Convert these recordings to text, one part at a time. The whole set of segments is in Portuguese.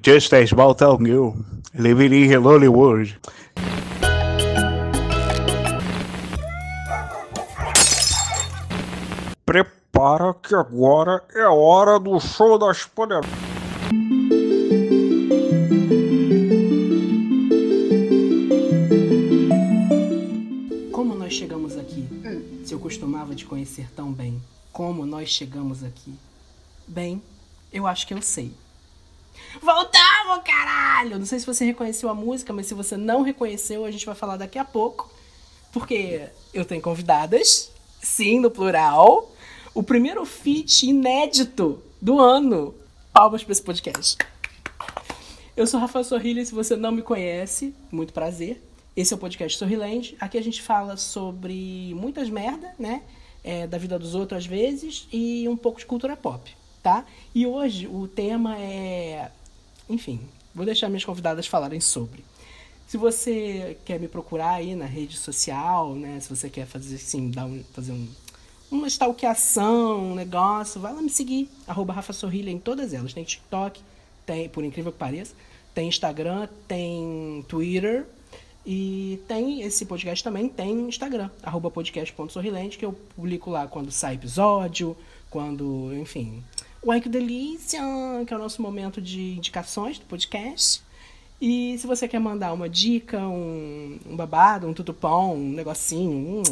Just a small town girl living in a lonely world. Prepara que agora é a hora do show das poderosas. Como nós chegamos aqui? Se eu costumava te conhecer tão bem, como nós chegamos aqui? Bem, eu acho que eu sei. Voltamos, caralho! Não sei se você reconheceu a música, mas se você não reconheceu, a gente vai falar daqui a pouco. Porque eu tenho convidadas, sim, no plural. O primeiro feat inédito do ano. Palmas para esse podcast. Eu sou Rafael Sorrilha, se você não me conhece, muito prazer. Esse é o podcast Sorriland. Aqui a gente fala sobre muitas merda, né? É, da vida dos outros às vezes e um pouco de cultura pop, tá? E hoje o tema é. Enfim, vou deixar minhas convidadas falarem sobre. Se você quer me procurar aí na rede social, né? Se você quer fazer assim, dar um, fazer um, uma stalkeação, um negócio, vai lá me seguir. Arroba Rafa Sorrilha em todas elas. Tem TikTok, tem, por incrível que pareça, tem Instagram, tem Twitter. E tem esse podcast também, tem Instagram, arroba podcast.sorrilente, que eu publico lá quando sai episódio, quando, enfim. Uai, que delícia! Que é o nosso momento de indicações do podcast. E se você quer mandar uma dica, um, um babado, um tutupom, um negocinho, hum,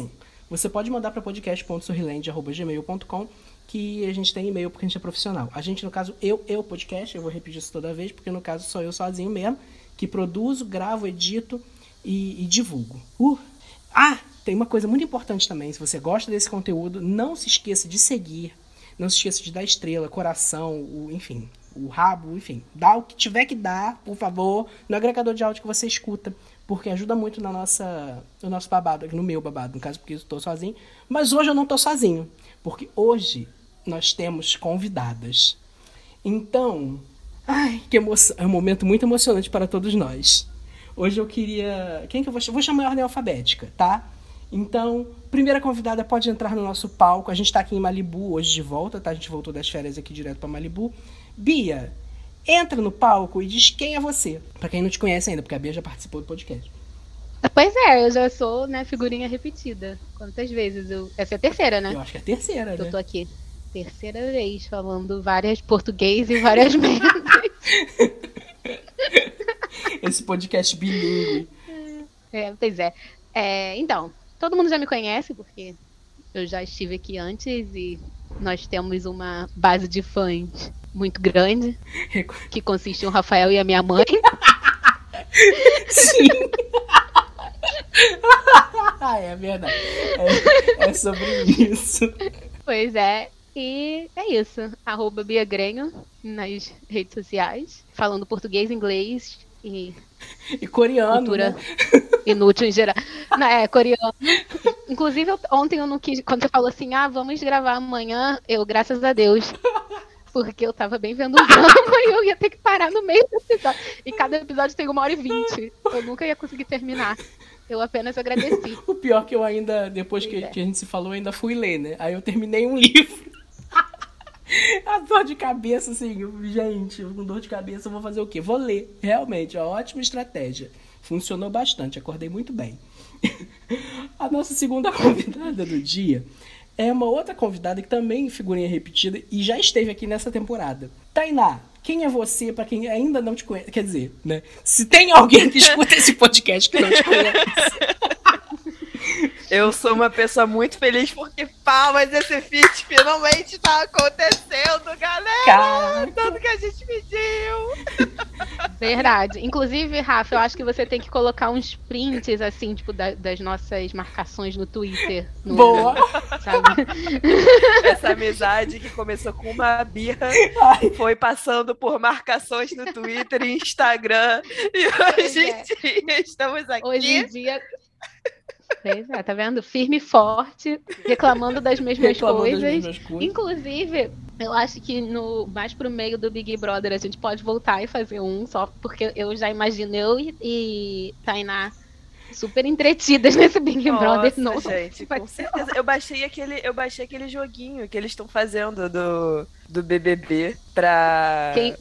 você pode mandar para podcast.sorrilende.gmail.com que a gente tem e-mail porque a gente é profissional. A gente, no caso, eu, eu podcast, eu vou repetir isso toda vez, porque no caso sou eu sozinho mesmo, que produzo, gravo, edito e, e divulgo. Uh! Ah, tem uma coisa muito importante também. Se você gosta desse conteúdo, não se esqueça de seguir. Não se esqueça de dar estrela, coração, o, enfim, o rabo, enfim. Dá o que tiver que dar, por favor, no agregador de áudio que você escuta. Porque ajuda muito na nossa, no nosso babado, no meu babado, no caso, porque eu estou sozinho. Mas hoje eu não estou sozinho. Porque hoje nós temos convidadas. Então, ai, que emoção. É um momento muito emocionante para todos nós. Hoje eu queria. Quem que eu vou? Vou chamar a ordem alfabética, tá? Então, primeira convidada pode entrar no nosso palco. A gente está aqui em Malibu hoje de volta, tá? A gente voltou das férias aqui direto para Malibu. Bia, entra no palco e diz quem é você. Para quem não te conhece ainda, porque a Bia já participou do podcast. Pois é, eu já sou, né, figurinha repetida. Quantas vezes? Eu... Essa é a terceira, né? Eu acho que é a terceira, que né? eu tô aqui. Terceira vez falando várias português e várias merdas. Esse podcast bilíngue. É, pois é. é. Então, todo mundo já me conhece, porque eu já estive aqui antes e nós temos uma base de fãs muito grande, que consiste em o Rafael e a minha mãe. Sim. ah, é verdade. É, é, sobre isso. Pois é. E é isso. Arroba Bia Grenho nas redes sociais. Falando português, inglês e. E coreano. Cultura né? inútil em geral. Não, é, coreano. Inclusive, ontem eu não quis. Quando você falou assim, ah, vamos gravar amanhã, eu, graças a Deus. Porque eu tava bem vendo o drama e eu ia ter que parar no meio do episódio. E cada episódio tem uma hora e vinte. Eu nunca ia conseguir terminar. Eu apenas agradeci. O pior que eu ainda, depois que, é. que a gente se falou, ainda fui ler, né? Aí eu terminei um livro. A dor de cabeça, assim, gente, com dor de cabeça eu vou fazer o quê? Vou ler. Realmente, ótima estratégia. Funcionou bastante, acordei muito bem. A nossa segunda convidada do dia é uma outra convidada que também figurinha repetida e já esteve aqui nessa temporada. Tainá, quem é você pra quem ainda não te conhece? Quer dizer, né? Se tem alguém que escuta esse podcast que não te conhece. Eu sou uma pessoa muito feliz porque palmas esse feat finalmente tá acontecendo, galera! Caraca. Tanto que a gente pediu! Verdade. Inclusive, Rafa, eu acho que você tem que colocar uns prints, assim, tipo, da- das nossas marcações no Twitter. no- Boa! Sabe? Essa amizade que começou com uma birra foi passando por marcações no Twitter e Instagram. E hoje é. em dia estamos aqui. Hoje em dia. Pois é, tá vendo? Firme e forte, reclamando das mesmas Reclamando das coisas. mesmas coisas. Inclusive, eu acho que no mais pro meio do Big Brother a gente pode voltar e fazer um, só porque eu já imagino eu e, e Tainá super entretidas nesse Big Brother Nossa, novo. gente, com certeza. Eu baixei aquele, eu baixei aquele joguinho que eles estão fazendo do, do BBB pra Quem-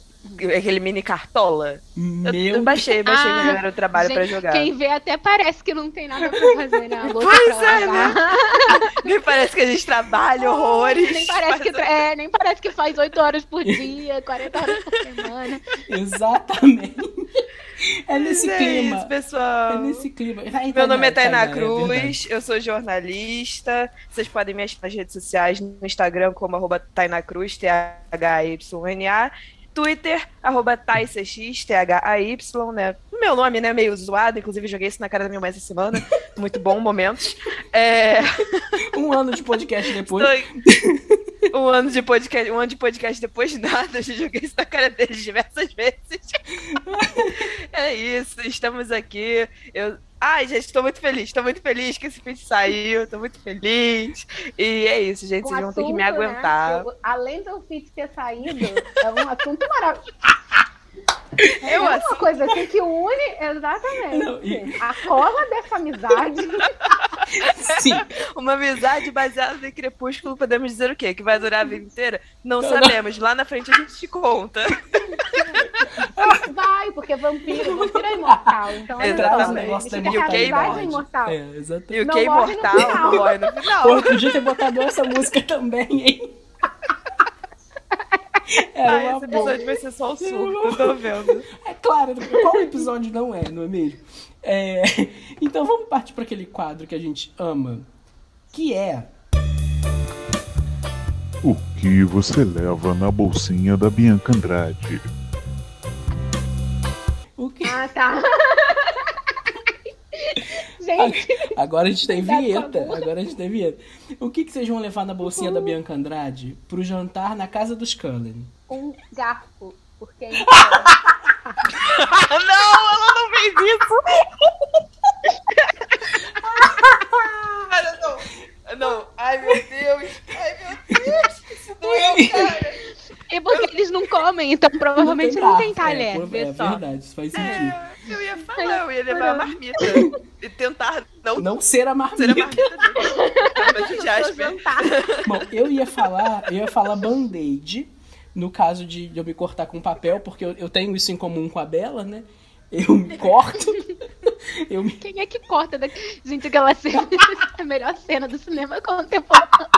aquele mini cartola. Meu Eu, eu baixei, baixei Ah, do trabalho Gente, pra jogar. Quem vê até parece que não tem nada pra fazer, né? Pois é, lavar. Nem parece que a gente trabalha horrores. Nem parece, que, é, nem parece que faz 8 horas por dia, 40 horas por semana. Exatamente. É nesse é clima. isso, pessoal. É nesse clima. Meu nome é Tainá é. Cruz, eu sou jornalista. Vocês podem me achar nas redes sociais, no Instagram como arroba Tainá Cruz, T-H-Y-N-A. Twitter, arroba T-H-A-Y, né? Meu nome, né, meio zoado, inclusive joguei isso na cara da minha mãe essa semana. Muito bom, momentos. É... Um ano de podcast depois. Estou- um ano de podcast, um ano de podcast depois de nada, eu já joguei isso na cara deles diversas vezes. é isso, estamos aqui. Eu... Ai, gente, estou muito feliz, estou muito feliz que esse feed saiu, estou muito feliz. E é isso, gente, vocês vão ter que me assunto, né, aguentar. que, além do Fit ter saído, é um assunto maravilhoso. É Eu uma assunto- coisa assim que une exatamente Não, e- a cola dessa amizade. Sim. Uma amizade baseada em crepúsculo, podemos dizer o quê? Que vai durar a vida inteira? Não Não, sabemos. Lá na frente a gente te conta. Vai, porque vampiro, vampiro é imortal. Então, Exatamente. Esse negócio da significa que é imortal. É, exatamente. E o Não que é imortal morre no final. Pô, podia ter botado essa música também, hein? Era Ai, uma esse boa. episódio vai ser só o surto, tô vendo. É claro, qual episódio não é, não é mesmo? É, Então vamos partir para aquele quadro que a gente ama, que é O que você leva na bolsinha da Bianca Andrade? o que Ah, tá. Gente, Agora a gente tem vinheta. Agora a gente tem vinheta. O que, que vocês vão levar na bolsinha da Bianca Andrade pro jantar na casa dos Cullen? um garfo. Porque então, Ah, não, ela não fez isso. Cara, não. Não, ai meu Deus. Ai meu Deus. Isso doeu, cara. É porque eles não comem, então provavelmente não tem, talher. É, vê é só. verdade, isso faz sentido. É, eu ia falar, eu ia levar a marmita. E tentar não Não ser a ser a marmita. marmita jantar. Bom, eu ia falar, eu ia falar band-aid no caso de, de eu me cortar com papel, porque eu, eu tenho isso em comum com a Bela, né? Eu me corto, eu me Quem é que corta daqui? Gente, aquela cena, a melhor cena do cinema contemporâneo.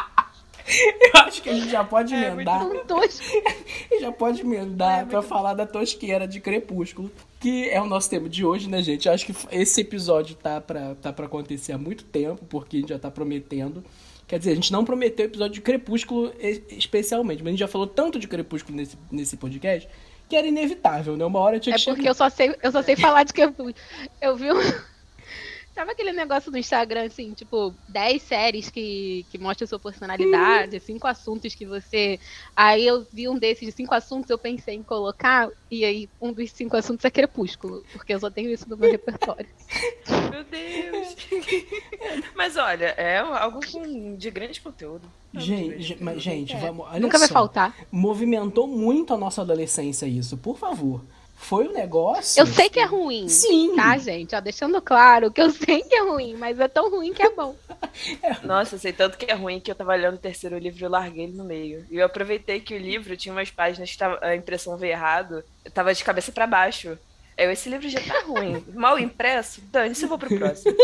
Eu acho que a gente já pode É, emendar. Um tosco. já pode emendar pra falar da tosqueira de Crepúsculo, que é o nosso tema de hoje, né, gente? Eu acho que esse episódio tá pra, tá pra acontecer há muito tempo, porque a gente já tá prometendo. Quer dizer, a gente não prometeu episódio de Crepúsculo especialmente, mas a gente já falou tanto de Crepúsculo nesse, nesse podcast que era inevitável, né? Uma hora tinha É que porque chegar. eu só sei, eu só sei falar de vi. Eu vi um. Sabe aquele negócio no Instagram, assim, tipo, 10 séries que, que mostram sua personalidade, cinco assuntos que você. Aí eu vi um desses de cinco assuntos, eu pensei em colocar, e aí um dos cinco assuntos é crepúsculo, porque eu só tenho isso no meu repertório. Meu Deus. Mas olha, é algo com- de grande conteúdo. Gente, ge- mas, gente, É, vamos. Olha Nunca vai só. faltar. Movimentou muito a nossa adolescência isso, por favor. Foi um negócio. Eu sei que é ruim. Sim. Tá, gente? Ó, deixando claro que eu sei que é ruim, mas é tão ruim que é bom. Nossa, eu sei tanto que é ruim que eu tava lendo o terceiro livro e eu larguei ele no meio. E eu aproveitei que o livro tinha umas páginas que tava- a impressão veio errado. Eu tava de cabeça pra baixo. Eu, esse livro já tá ruim. Mal impresso? Dane-se, eu vou pro próximo.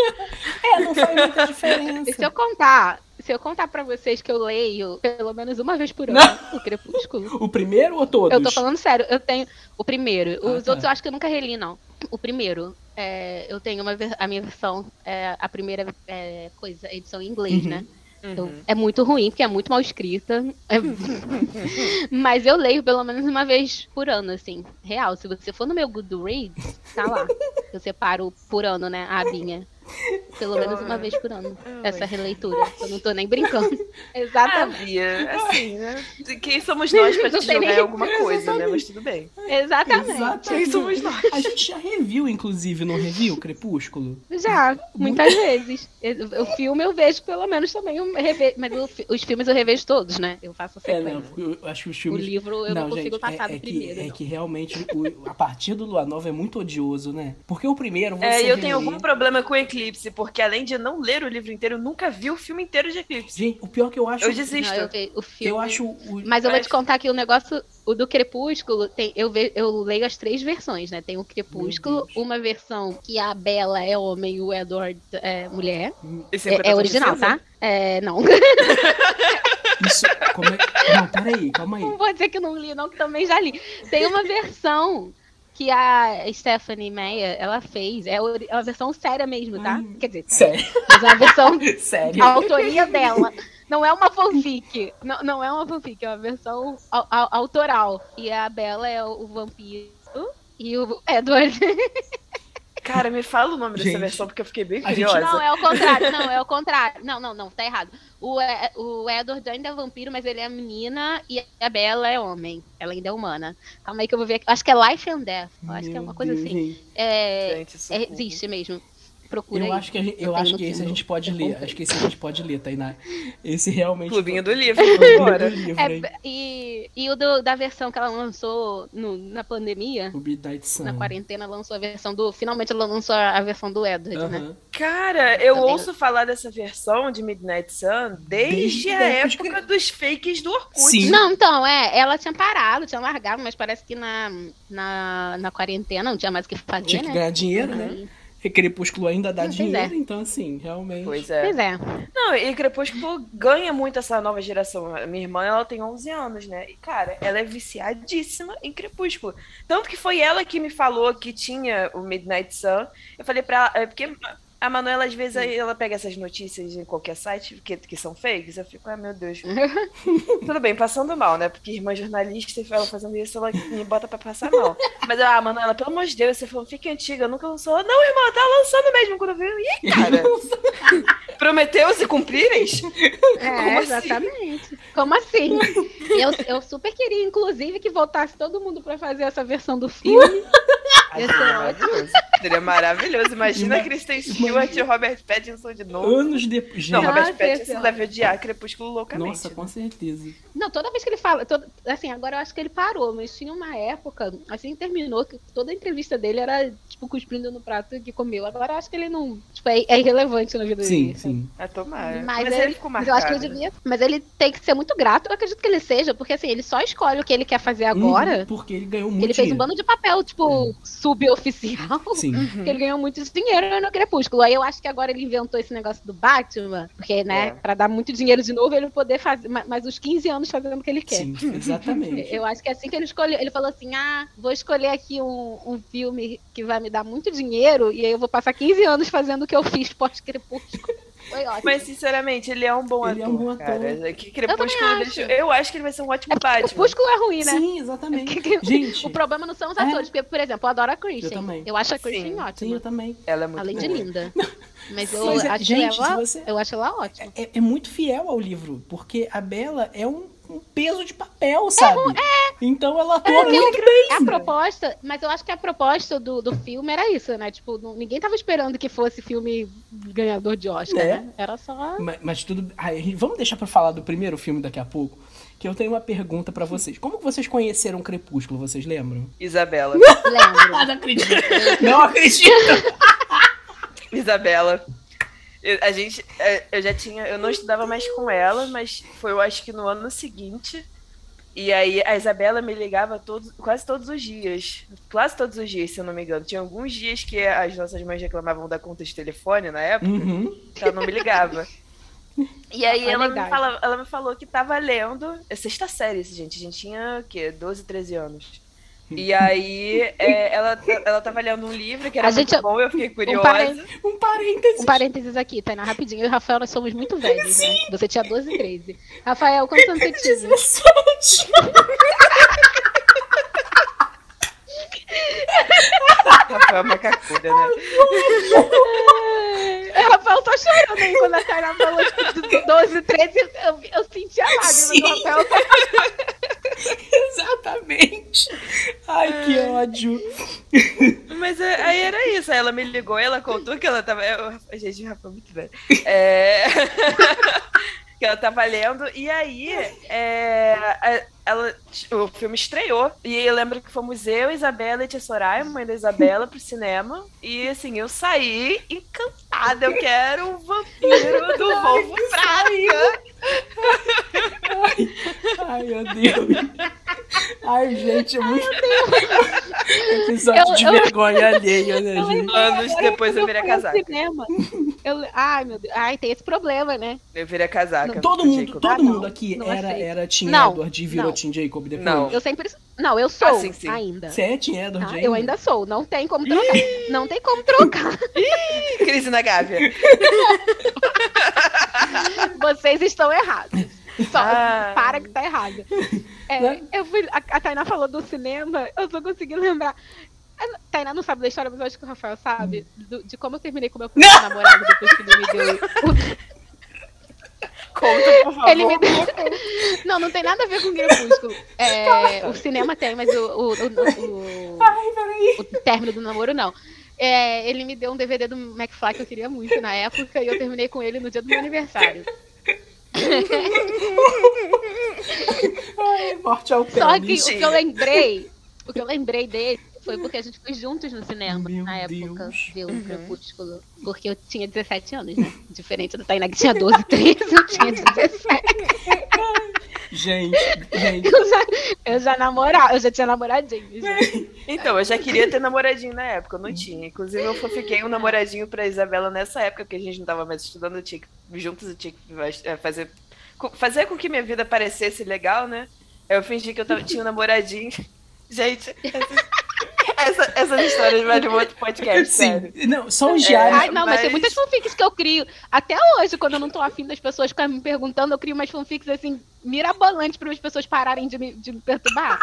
É, não faz muita E se diferença. eu contar, se eu contar pra vocês que eu leio pelo menos uma vez por ano o Crepúsculo. O primeiro ou todos? Eu tô falando sério, eu tenho o primeiro. Ah, Os tá. outros eu acho que eu nunca reli, não. O primeiro, é, eu tenho uma, a minha versão, é, a primeira é, coisa, edição em inglês, Uhum. né? Então, é muito ruim, porque é muito mal escrita. É- Mas eu leio pelo menos uma vez por ano, assim. Real. Se você for no meu Goodreads, tá lá. Eu separo por ano, né? A abinha. Pelo menos uma vez por ano. Essa releitura. Eu não tô nem brincando. Ah, Exatamente. Bia, assim, né? Quem somos nós pra Não te jogar nem- em alguma coisa, né? Mas tudo bem. Exatamente. Exato. Quem somos nós? A gente já reviu, inclusive, não reviu Crepúsculo? Já, muitas vezes. O filme eu vejo pelo menos também, eu revejo, mas o os filmes eu revejo todos, né? Eu faço a É, sequência. não, eu acho que os O filmes. livro eu não, consigo gente, passar é, é do que, primeiro. é não. que realmente o- a partir do Lua Nova é muito odioso, né? Porque o primeiro você. É, eu tenho relê- algum problema com Eclipse, porque além de não ler o livro inteiro, eu nunca vi o filme inteiro de Eclipse. Gente, o pior que eu acho. Eu desisto. Não, eu, ve- o filme... Eu acho. o- Mas eu vou te contar que o negócio, o do Crepúsculo, tem, eu, ve, eu leio as três versões, né? Tem o Crepúsculo, uma versão que a Bela é homem e o Edward é mulher. Esse É, é Imperator original, tá? É, não. Isso, como é... Não, peraí, calma aí. Não vou dizer que não li, não, que também já li. Tem uma versão que a Stephanie Meyer, ela fez. É é uma versão séria mesmo, tá? Hum. Quer dizer, Sério, mas é uma versão sério. a autoria dela. Não é uma fanfic. Não, não é uma fanfic, é uma versão au- au- autoral. E a Bella é o vampiro e o Edward. Cara, me fala o nome dessa Gente, versão, porque eu fiquei bem a gente- curiosa. Não, é o contrário. Não, é o contrário. Não, não, não, tá errado. O, o Edward ainda é vampiro, mas ele é menina e a Bella é homem. Ela ainda é humana. Calma aí que eu vou ver aqui. Acho que é Life and Death. Acho que é uma Meu coisa Deus, assim. gente. É, Gente, é- existe mesmo. Procura Eu aí. acho que, a gente, eu acho que esse a gente pode Eu ler. comprei. Acho que esse a gente pode ler, Tainá. Esse realmente. Clubinho do livro, Clubinho bora. do livro, hein? É, e, e o do- da versão que ela lançou no- na pandemia, O Midnight Sun. na quarentena, lançou a versão do. Finalmente ela lançou a versão do Edward, né? Aham. Cara, eu Também. ouço falar dessa versão de Midnight Sun desde, Desde a época época dos fakes do Orkut. Sim. Não, então, é, ela tinha parado, tinha largado, mas parece que na, na, na quarentena não tinha mais o que fazer, Tinha que né? ganhar dinheiro, né? E- E Crepúsculo ainda dá Pois dinheiro, é. então assim, realmente. Pois é. Pois é. Não, e Crepúsculo ganha muito essa nova geração. A Minha irmã, ela tem 11 anos, né? E, cara, ela é viciadíssima em Crepúsculo. Tanto que foi ela que me falou que tinha o Midnight Sun. Eu falei pra ela... É porque a Manuela, às vezes, aí ela pega essas notícias em qualquer site que, que são fakes. Eu fico, ah, meu Deus. Tudo bem, passando mal, né? Porque irmã jornalista, ela fazendo isso, ela me bota pra passar mal. Mas, ah, Manuela, pelo amor de Deus, você falou, fica antiga, nunca lançou. Não, irmã, tá lançando mesmo quando eu vi. E aí, cara? Prometeu se cumprirem? É, Como assim? exatamente. Como assim? Eu, eu super queria, inclusive, que voltasse todo mundo pra fazer essa versão do filme. Ia ser seria maravilhoso. Seria maravilhoso. Imagina Ima- Kristen Stewart e Robert Pattinson de novo. Anos depois. Não, Robert Nossa, Pattinson é deve odiar Crepúsculo loucamente. nossa, com certeza. Não, toda vez que ele fala, todo- assim, agora eu acho que ele parou, mas tinha uma época, assim terminou, que toda a entrevista dele era, tipo, cuspindo no prato que comeu. Agora eu acho que ele não, tipo, é, é irrelevante na vida Sim, dele. sim. Ah, tomara. Mas, Mas, ele, ele ficou marcado. eu acho que ele devia. Mas ele tem que ser muito grato. Eu acredito que ele seja, porque assim, ele só escolhe o que ele quer fazer agora. Uhum, porque ele ganhou muito Ele fez um dinheiro. bando de papel, tipo, suboficial. Sim. Porque ele ganhou muito dinheiro no Crepúsculo. Aí eu acho que agora ele inventou esse negócio do Batman, porque, né, É. pra dar muito dinheiro de novo, ele poder fazer ma- mais uns 15 anos fazendo o que ele quer. Sim, exatamente. Eu acho que é assim que ele escolheu. Ele falou assim: ah, vou escolher aqui um, um filme que vai me dar muito dinheiro, e aí eu vou passar 15 anos fazendo o que eu fiz pós-crepúsculo. Foi ótimo. Mas, sinceramente, ele é um bom Ele é ator. um bom ator. Cara. Que Crepúsculo, deixa- acho. eu acho que ele vai ser um ótimo É Batman. Crepúsculo é ruim, né? Sim, exatamente. Que- Gente, O problema não são os É. atores, porque, por exemplo, eu adoro a Kristen. Eu também. acho a Kristen Sim, sim, ótima. eu também. Ela é muito Além de boa. linda. Mas eu Mas é- acho gente, ela. você- Eu acho ela ótima. É, é muito fiel ao livro, porque a Bela é um, um peso de papel, sabe? Então ela atua porque muito bem. É a proposta, mas eu acho que a proposta do, do filme era isso, né? Tipo, não- ninguém tava esperando que fosse filme ganhador de Oscar, É. né? Era só. Mas, mas tudo. Ai, vamos deixar pra falar do primeiro filme daqui a pouco. Que eu tenho uma pergunta pra vocês. Como que vocês conheceram Crepúsculo? Vocês lembram? Isabela. Lembro. não acredito. não acredito. Isabela. Eu, a gente, é, eu já tinha, eu não estudava mais com ela, mas foi, eu acho que no ano seguinte. E aí a Isabela me ligava todos, quase todos os dias. Quase todos os dias, se eu não me engano. Tinha alguns dias que as nossas mães reclamavam da conta de telefone na época, Uhum. que ela não me ligava. E aí ela me, ela me falou que tava lendo. É sexta série, isso, gente. A gente tinha o quê? 12, 13 anos. E aí é, ela, ela tava lendo um livro que era A muito gente- bom, eu fiquei curiosa. parênteses. Um parênteses. Um parênteses aqui, Tainá, rapidinho. Eu e o Rafael, nós somos muito velhos, né? Você tinha 12 e 13. Rafael, quantos anos você tinha? 17. Rafael Macacura, né? É, Rafael, tô chorando aí quando a Tainá falou tipo, de 12, 13. Eu, eu senti a lágrima Sim. do Rafael. Exatamente. Ai, que ódio. Mas é, aí era isso. Aí ela me ligou e ela contou que ela tava. Eu, gente, o Rafael é muito velho. É... que ela tava lendo. E aí, é, a- ela, o filme estreou. E eu lembro que fomos eu, Isabela e Tia Soraya, mãe da Isabela, pro cinema. E assim, eu saí encantada. Eu quero o vampiro do Volvo Prata. Ai, meu Deus. Ai, gente, é muito. Episódio Eu- de eu- vergonha alheia, né, gente? Anos depois eu virei cinema, eu, ai, meu Deus. Ai, tem esse problema, né? Eu virei a casaca. Todo do mundo, Jacob. todo Ah, não. mundo aqui Não era, era Não, Edward e virou não. Team Jacob depois. Não. Eu sempre. Não, eu sou Ah, sim, sim. ainda. Você é Team Edward tá? ainda? Eu ainda sou. Não tem como trocar. Não tem como trocar. Crise na Gávea. Vocês estão errados. Só Ah. para que tá errado. É, Né? eu fui, a, a Tainá falou do cinema, eu só consegui lembrar. A Tainá não sabe da história, mas eu acho que o Rafael sabe. do- de como eu terminei com meu primeiro namorado depois que ele me deu. Conta, por favor. Ele me deu. Não, não tem nada a ver com Crepúsculo. É, o cinema tem, mas o, o, o, o, Ai, o término do namoro não. É, ele me deu um DVD do McFly que eu queria muito na época e eu terminei com ele no dia do meu aniversário. Ai, morte ao Só que o que eu lembrei, o que eu lembrei dele foi porque a gente foi juntos no cinema Meu na época, Deus. ver o Crepúsculo. Porque eu tinha 17 anos, né? Diferente da Tainá que tinha 12, 13, eu tinha 17. Gente, gente. Eu já, eu já namorava, eu já tinha namoradinho. já. Então, eu já queria ter namoradinho na época, eu não tinha. Inclusive, eu fiquei um namoradinho pra Isabela nessa época que a gente não tava mais estudando, eu tinha que, juntos eu tinha que eh, fazer, fazer com que minha vida parecesse legal, né? Eu fingi que eu tava- tinha um namoradinho. Gente, essas, essa, essas histórias vai de um outro podcast, sério. Sim, não, são os É. diários. Ai, não, mas... tem mas- muitas fanfics que eu crio. Até hoje, quando eu não tô afim das pessoas ficarem me perguntando, eu crio umas fanfics assim, mirabolantes para as pessoas pararem de me, de me perturbar.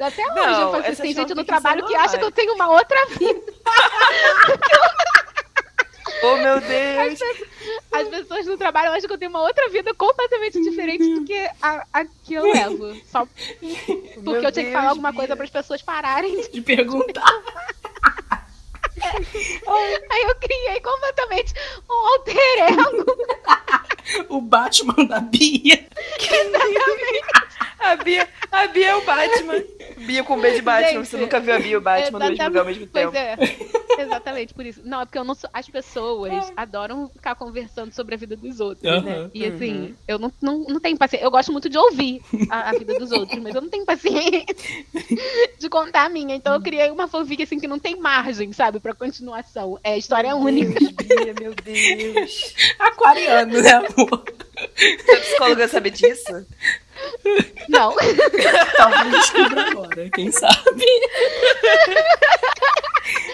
Até hoje Não, eu faço Tem gente no trabalho que acha que eu tenho uma outra vida. Oh, meu Deus. As pessoas no trabalho acham que eu tenho uma outra vida completamente diferente do que a, a que eu levo. Só porque Meu eu tinha que falar Deus, alguma Bia. coisa para as pessoas pararem. de- De perguntar. Aí eu criei completamente um alter ego. O Batman da Bia. A Bia, a Bia é o Batman. Bia com B de Batman. Gente, Você nunca viu a Bia e o Batman no mesmo lugar ao mesmo Pois tempo. é. Exatamente, por isso. Não, é porque eu não sou- as pessoas adoram ficar conversando sobre a vida dos outros, né? Aham. E assim, Uhum. eu não, não, não tenho paciência. Eu gosto muito de ouvir a, a vida dos outros, mas eu não tenho paciência de contar a minha. Então eu criei uma fanfic assim que não tem margem, sabe, pra continuação. É história única. Deus, Bia, meu Deus. Aquariano, né, amor? Sua psicóloga sabe disso? Não. Talvez descubra agora, quem sabe.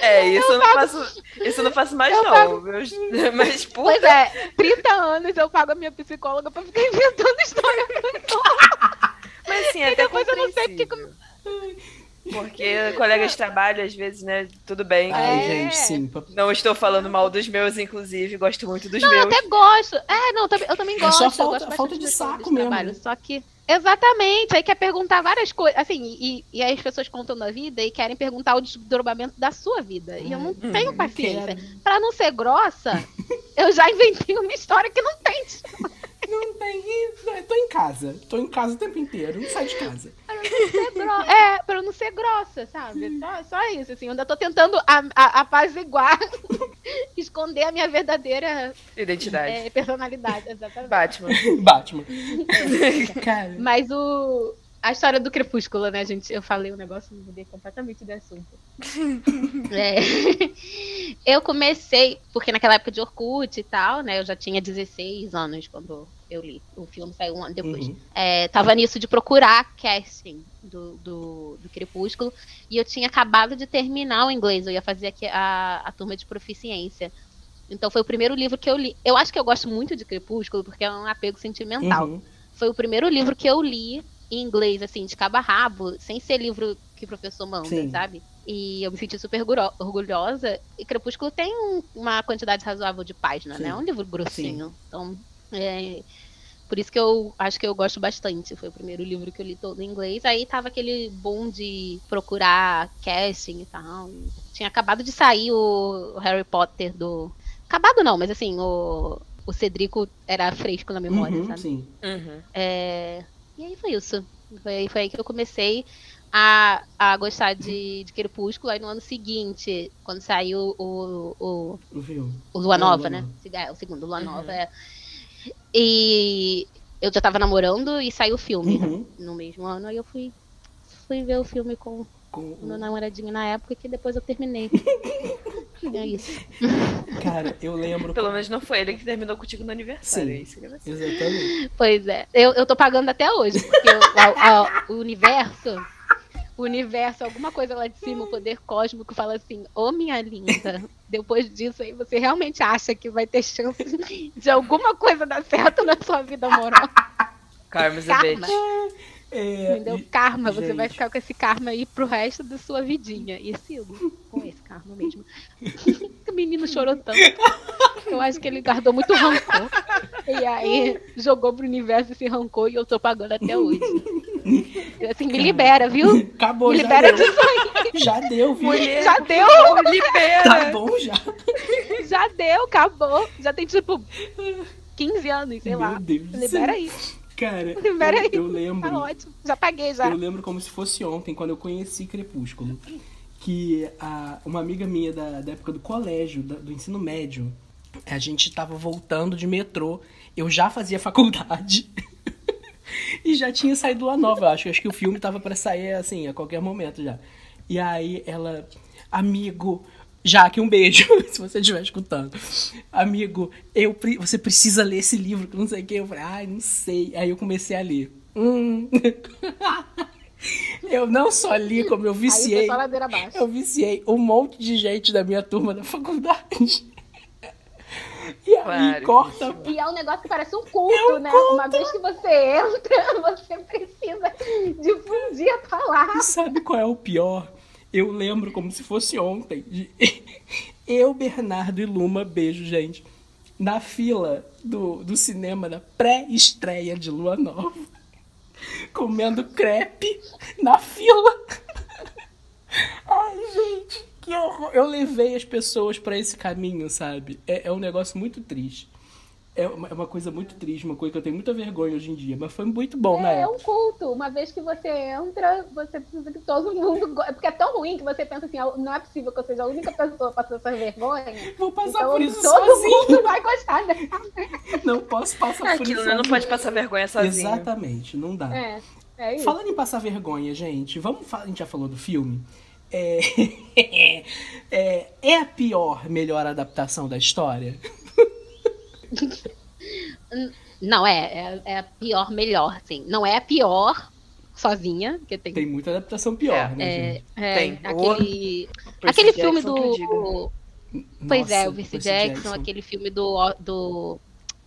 É, isso eu, não faço. Isso eu não faço mais, Eu não. pago- Meus, mas, por Pois é, 30 anos eu pago a minha psicóloga pra ficar inventando história. Mas assim, é até depois eu não sei porque. Porque colegas de trabalho, às vezes, né? Tudo bem. Ai, É. gente, sim. Não estou falando mal dos meus, inclusive. Gosto muito dos Eu meus. até gosto. É, não, eu também- eu também É gosto. só eu falta- gosto falta de saco mesmo. trabalho, Só que. Exatamente, aí quer perguntar várias coisas. Assim, e, e aí as pessoas contam da vida e querem perguntar o desdobramento da sua vida. E eu não Hum, tenho paciência. Pra não ser grossa, eu já inventei uma história que não tem. Não tem. Eu tô em casa. Tô em casa o tempo inteiro. Não sai de casa. Pra não ser gro- É, pra eu não ser grossa, sabe? Só, só isso, assim. Eu ainda tô tentando a- a- apaziguar, esconder a minha verdadeira Identidade. é, personalidade. Exatamente. Batman. Batman. Cara. Mas o. A história do Crepúsculo, né, gente? Eu falei um negócio e mudei completamente de assunto. É. Eu comecei, porque naquela época de Orkut e tal, né? Eu já tinha 16 anos quando eu li. O filme saiu um ano depois. Uhum. É, tava nisso de procurar casting do, do, do Crepúsculo. E eu tinha acabado de terminar o inglês. Eu ia fazer aqui a, a turma de proficiência. Então foi o primeiro livro que eu li. Eu acho que eu gosto muito de Crepúsculo, porque é um apego sentimental Uhum. foi o primeiro livro que eu li em inglês, assim, de cabo a rabo, sem ser livro que o professor manda, Sim. sabe? E eu me senti super orgulho- orgulhosa. E Crepúsculo tem um- uma quantidade razoável de páginas, né? Sim. É um livro grossinho. Então, é, por isso que eu acho que eu gosto bastante. Foi o primeiro livro que eu li todo em inglês. Aí tava aquele boom de procurar casting e tal. Tinha acabado de sair o Harry Potter do. Acabado não, mas assim, o o Cedrico era fresco na memória, Uhum, sabe? sim. Uhum. É, E aí foi isso. Foi, aí- foi aí que eu comecei a, a gostar de, de Crepúsculo. Aí no ano seguinte, quando saiu o, o, O filme. o Lua É, Nova, né? É, o segundo, Lua Uhum. Nova. É. E eu já tava namorando e saiu o filme Uhum. no mesmo ano. Aí eu fui, fui ver o filme com Com o meu namoradinho na época, que depois eu terminei. é isso. Cara, eu lembro. Pelo menos não foi ele que terminou contigo no aniversário. Sim. é isso eu. Exatamente. Pois é. Eu, eu tô pagando até hoje, porque o, a- a- o universo. O universo, alguma coisa lá de cima, o poder cósmico fala assim, ô minha linda, depois disso aí você realmente acha que vai ter chance de alguma coisa dar certo na sua vida amorosa. Karma's a Karma. É, Me deu e- karma, você vai gente. ficar com esse karma aí pro resto da sua vidinha. E sigo com esse karma mesmo. o menino chorou tanto. Eu acho que ele guardou muito rancor. E aí jogou pro universo esse rancor e eu tô pagando até hoje. Assim, me libera, viu? Acabou, Me já libera deu. disso aí. Já deu, viu? Já deu, Libera! Tá bom já. já deu, acabou. Já tem tipo 15 anos, sei Meu lá. Deus Libera céu. Cara, Libera eu, eu lembro. tá ótimo. Já paguei já. Eu lembro como se fosse ontem, quando eu conheci Crepúsculo. Que a, uma amiga minha da, da época do colégio, da- do ensino médio, a gente tava voltando de metrô. Eu já fazia faculdade. e já tinha saído Lua Nova, eu acho. Acho que o filme tava pra sair, assim, a qualquer momento já. E aí ela... Amigo... Jaque, um beijo, se você estiver escutando. Amigo, eu, pre- você precisa ler esse livro, que não sei o que. Eu falei, ai, não sei. Aí eu comecei a ler. Hum. Eu não só li, como eu viciei. Eu viciei um monte de gente da minha turma da faculdade. E aí Claro corta. E é um negócio que parece um culto, É um né? culto. Uma vez que você entra, você precisa difundir a palavra. E sabe qual é o pior? Eu lembro como se fosse ontem. de- Eu, Bernardo e Luma, beijo, gente. Na fila do, do cinema, da pré-estreia de Lua Nova. Comendo crepe na fila. Ai, gente, que horror. Eu levei as pessoas pra esse caminho, sabe? É, é um negócio muito triste. É uma, é uma coisa muito triste, uma coisa que eu tenho muita vergonha hoje em dia, mas foi muito bom na É, é um culto. Uma vez que você entra, você precisa que todo mundo. go- Porque é tão ruim que você pensa assim: "Ah, não é possível que eu seja a única pessoa passando essa vergonha. Vou passar Então por isso todo sozinho. mundo vai gostar dessa. Não posso passar É por aquilo, isso. né? Não pode passar vergonha sozinho. Exatamente, não dá. É, é isso. Falando em passar vergonha, gente, vamos fa- a gente já falou do filme. É... é, é a pior, melhor adaptação da história? Não, é, é, é a pior, melhor, sim. Não é a pior sozinha, porque tem. Tem muita adaptação pior, É, né, é, gente? é, Tem. aquele. Percy Aquele filme Jackson eu diga. do. Pois é, Nossa, o Percy Percy Jackson, aquele filme do, do.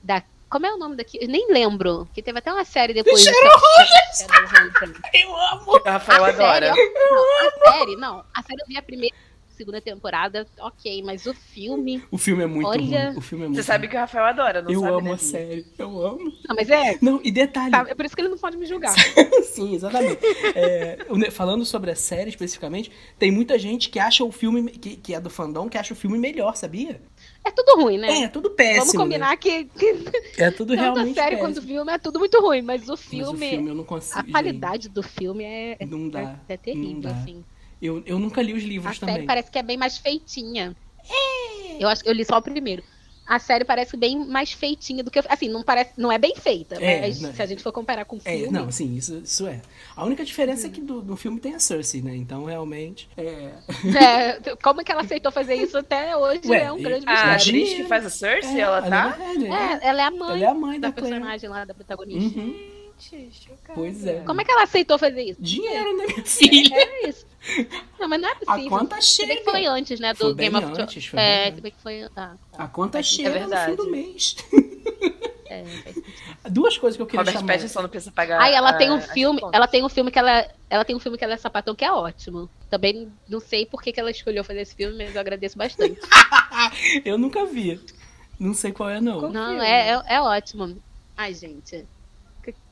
Da. Como é o nome daqui? Eu nem lembro. Que teve até uma série depois. Do do Shadowhunters. Eu amo! O Rafael A adora. série, não, a série, não. A série eu vi a primeira segunda temporada, ok, mas o filme. O filme é muito Olha, ruim. O filme é muito Você sabe ruim. que o Rafael adora, não Eu sabe, amo né, a série. Eu amo. Não, mas é. Não, e detalhe. tá, é por isso que ele não pode me julgar. Sim, exatamente. É, falando sobre a série especificamente, tem muita gente que acha o filme, que, que é do fandom, que acha o filme melhor, sabia? É tudo ruim, né? É, é tudo péssimo. Vamos combinar né? que, que É tudo tanto a realmente série péssimo. quanto o filme é tudo muito ruim, mas o Mas filme. o filme eu não consigo. a qualidade do filme é. Não dá. é, é terrível, não dá. assim. Eu, eu nunca li os A livros série também. parece que é bem mais feitinha. Eu acho que eu li só o primeiro. A série parece bem mais feitinha do que. Assim, não, parece, não é bem feita, É, mas né? se a gente for comparar com o É, filme. não, sim, isso, isso é. A única diferença é que do, no filme tem a Cersei, né? Então, realmente. É, É, como que ela aceitou fazer isso até hoje Ué, é um e- grande A mistério. Imagina. atriz que faz a Cersei, é, ela a tá? Headey, É, ela é a mãe Ela é a mãe da da personagem lá, da protagonista. Uhum. Gente, chocada. Pois é. Como é que ela aceitou fazer isso? Dinheiro, né, minha filha? É isso. Não, mas não é A possível. conta Se bem que foi chega. antes, né, do Foi bem Game of antes, Thrones. foi bem É, antes. se bem que foi. Ah, tá. A conta É chega no fim verdade. do mês. É. Duas coisas que eu queria Robert chamar. Pattinson não precisa pagar. Aí ela a- tem um filme, ela tem um filme que ela, ela tem um filme que ela é sapatão que é ótimo. Também não sei por que, que ela escolheu fazer esse filme, mas eu agradeço bastante. eu nunca vi. Não sei qual é, não. não, filme? é, é, é ótimo. Ai, gente.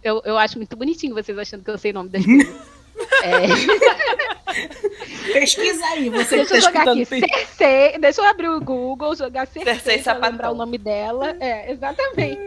Eu, eu acho muito bonitinho vocês achando que eu sei o nome das coisas. É, Pesquisa aí, você Deixa que eu tá jogar aqui. Cersei. Deixa eu abrir o Google, jogar Cersei, Cersei pra Sapatão. lembrar o nome dela. É, exatamente.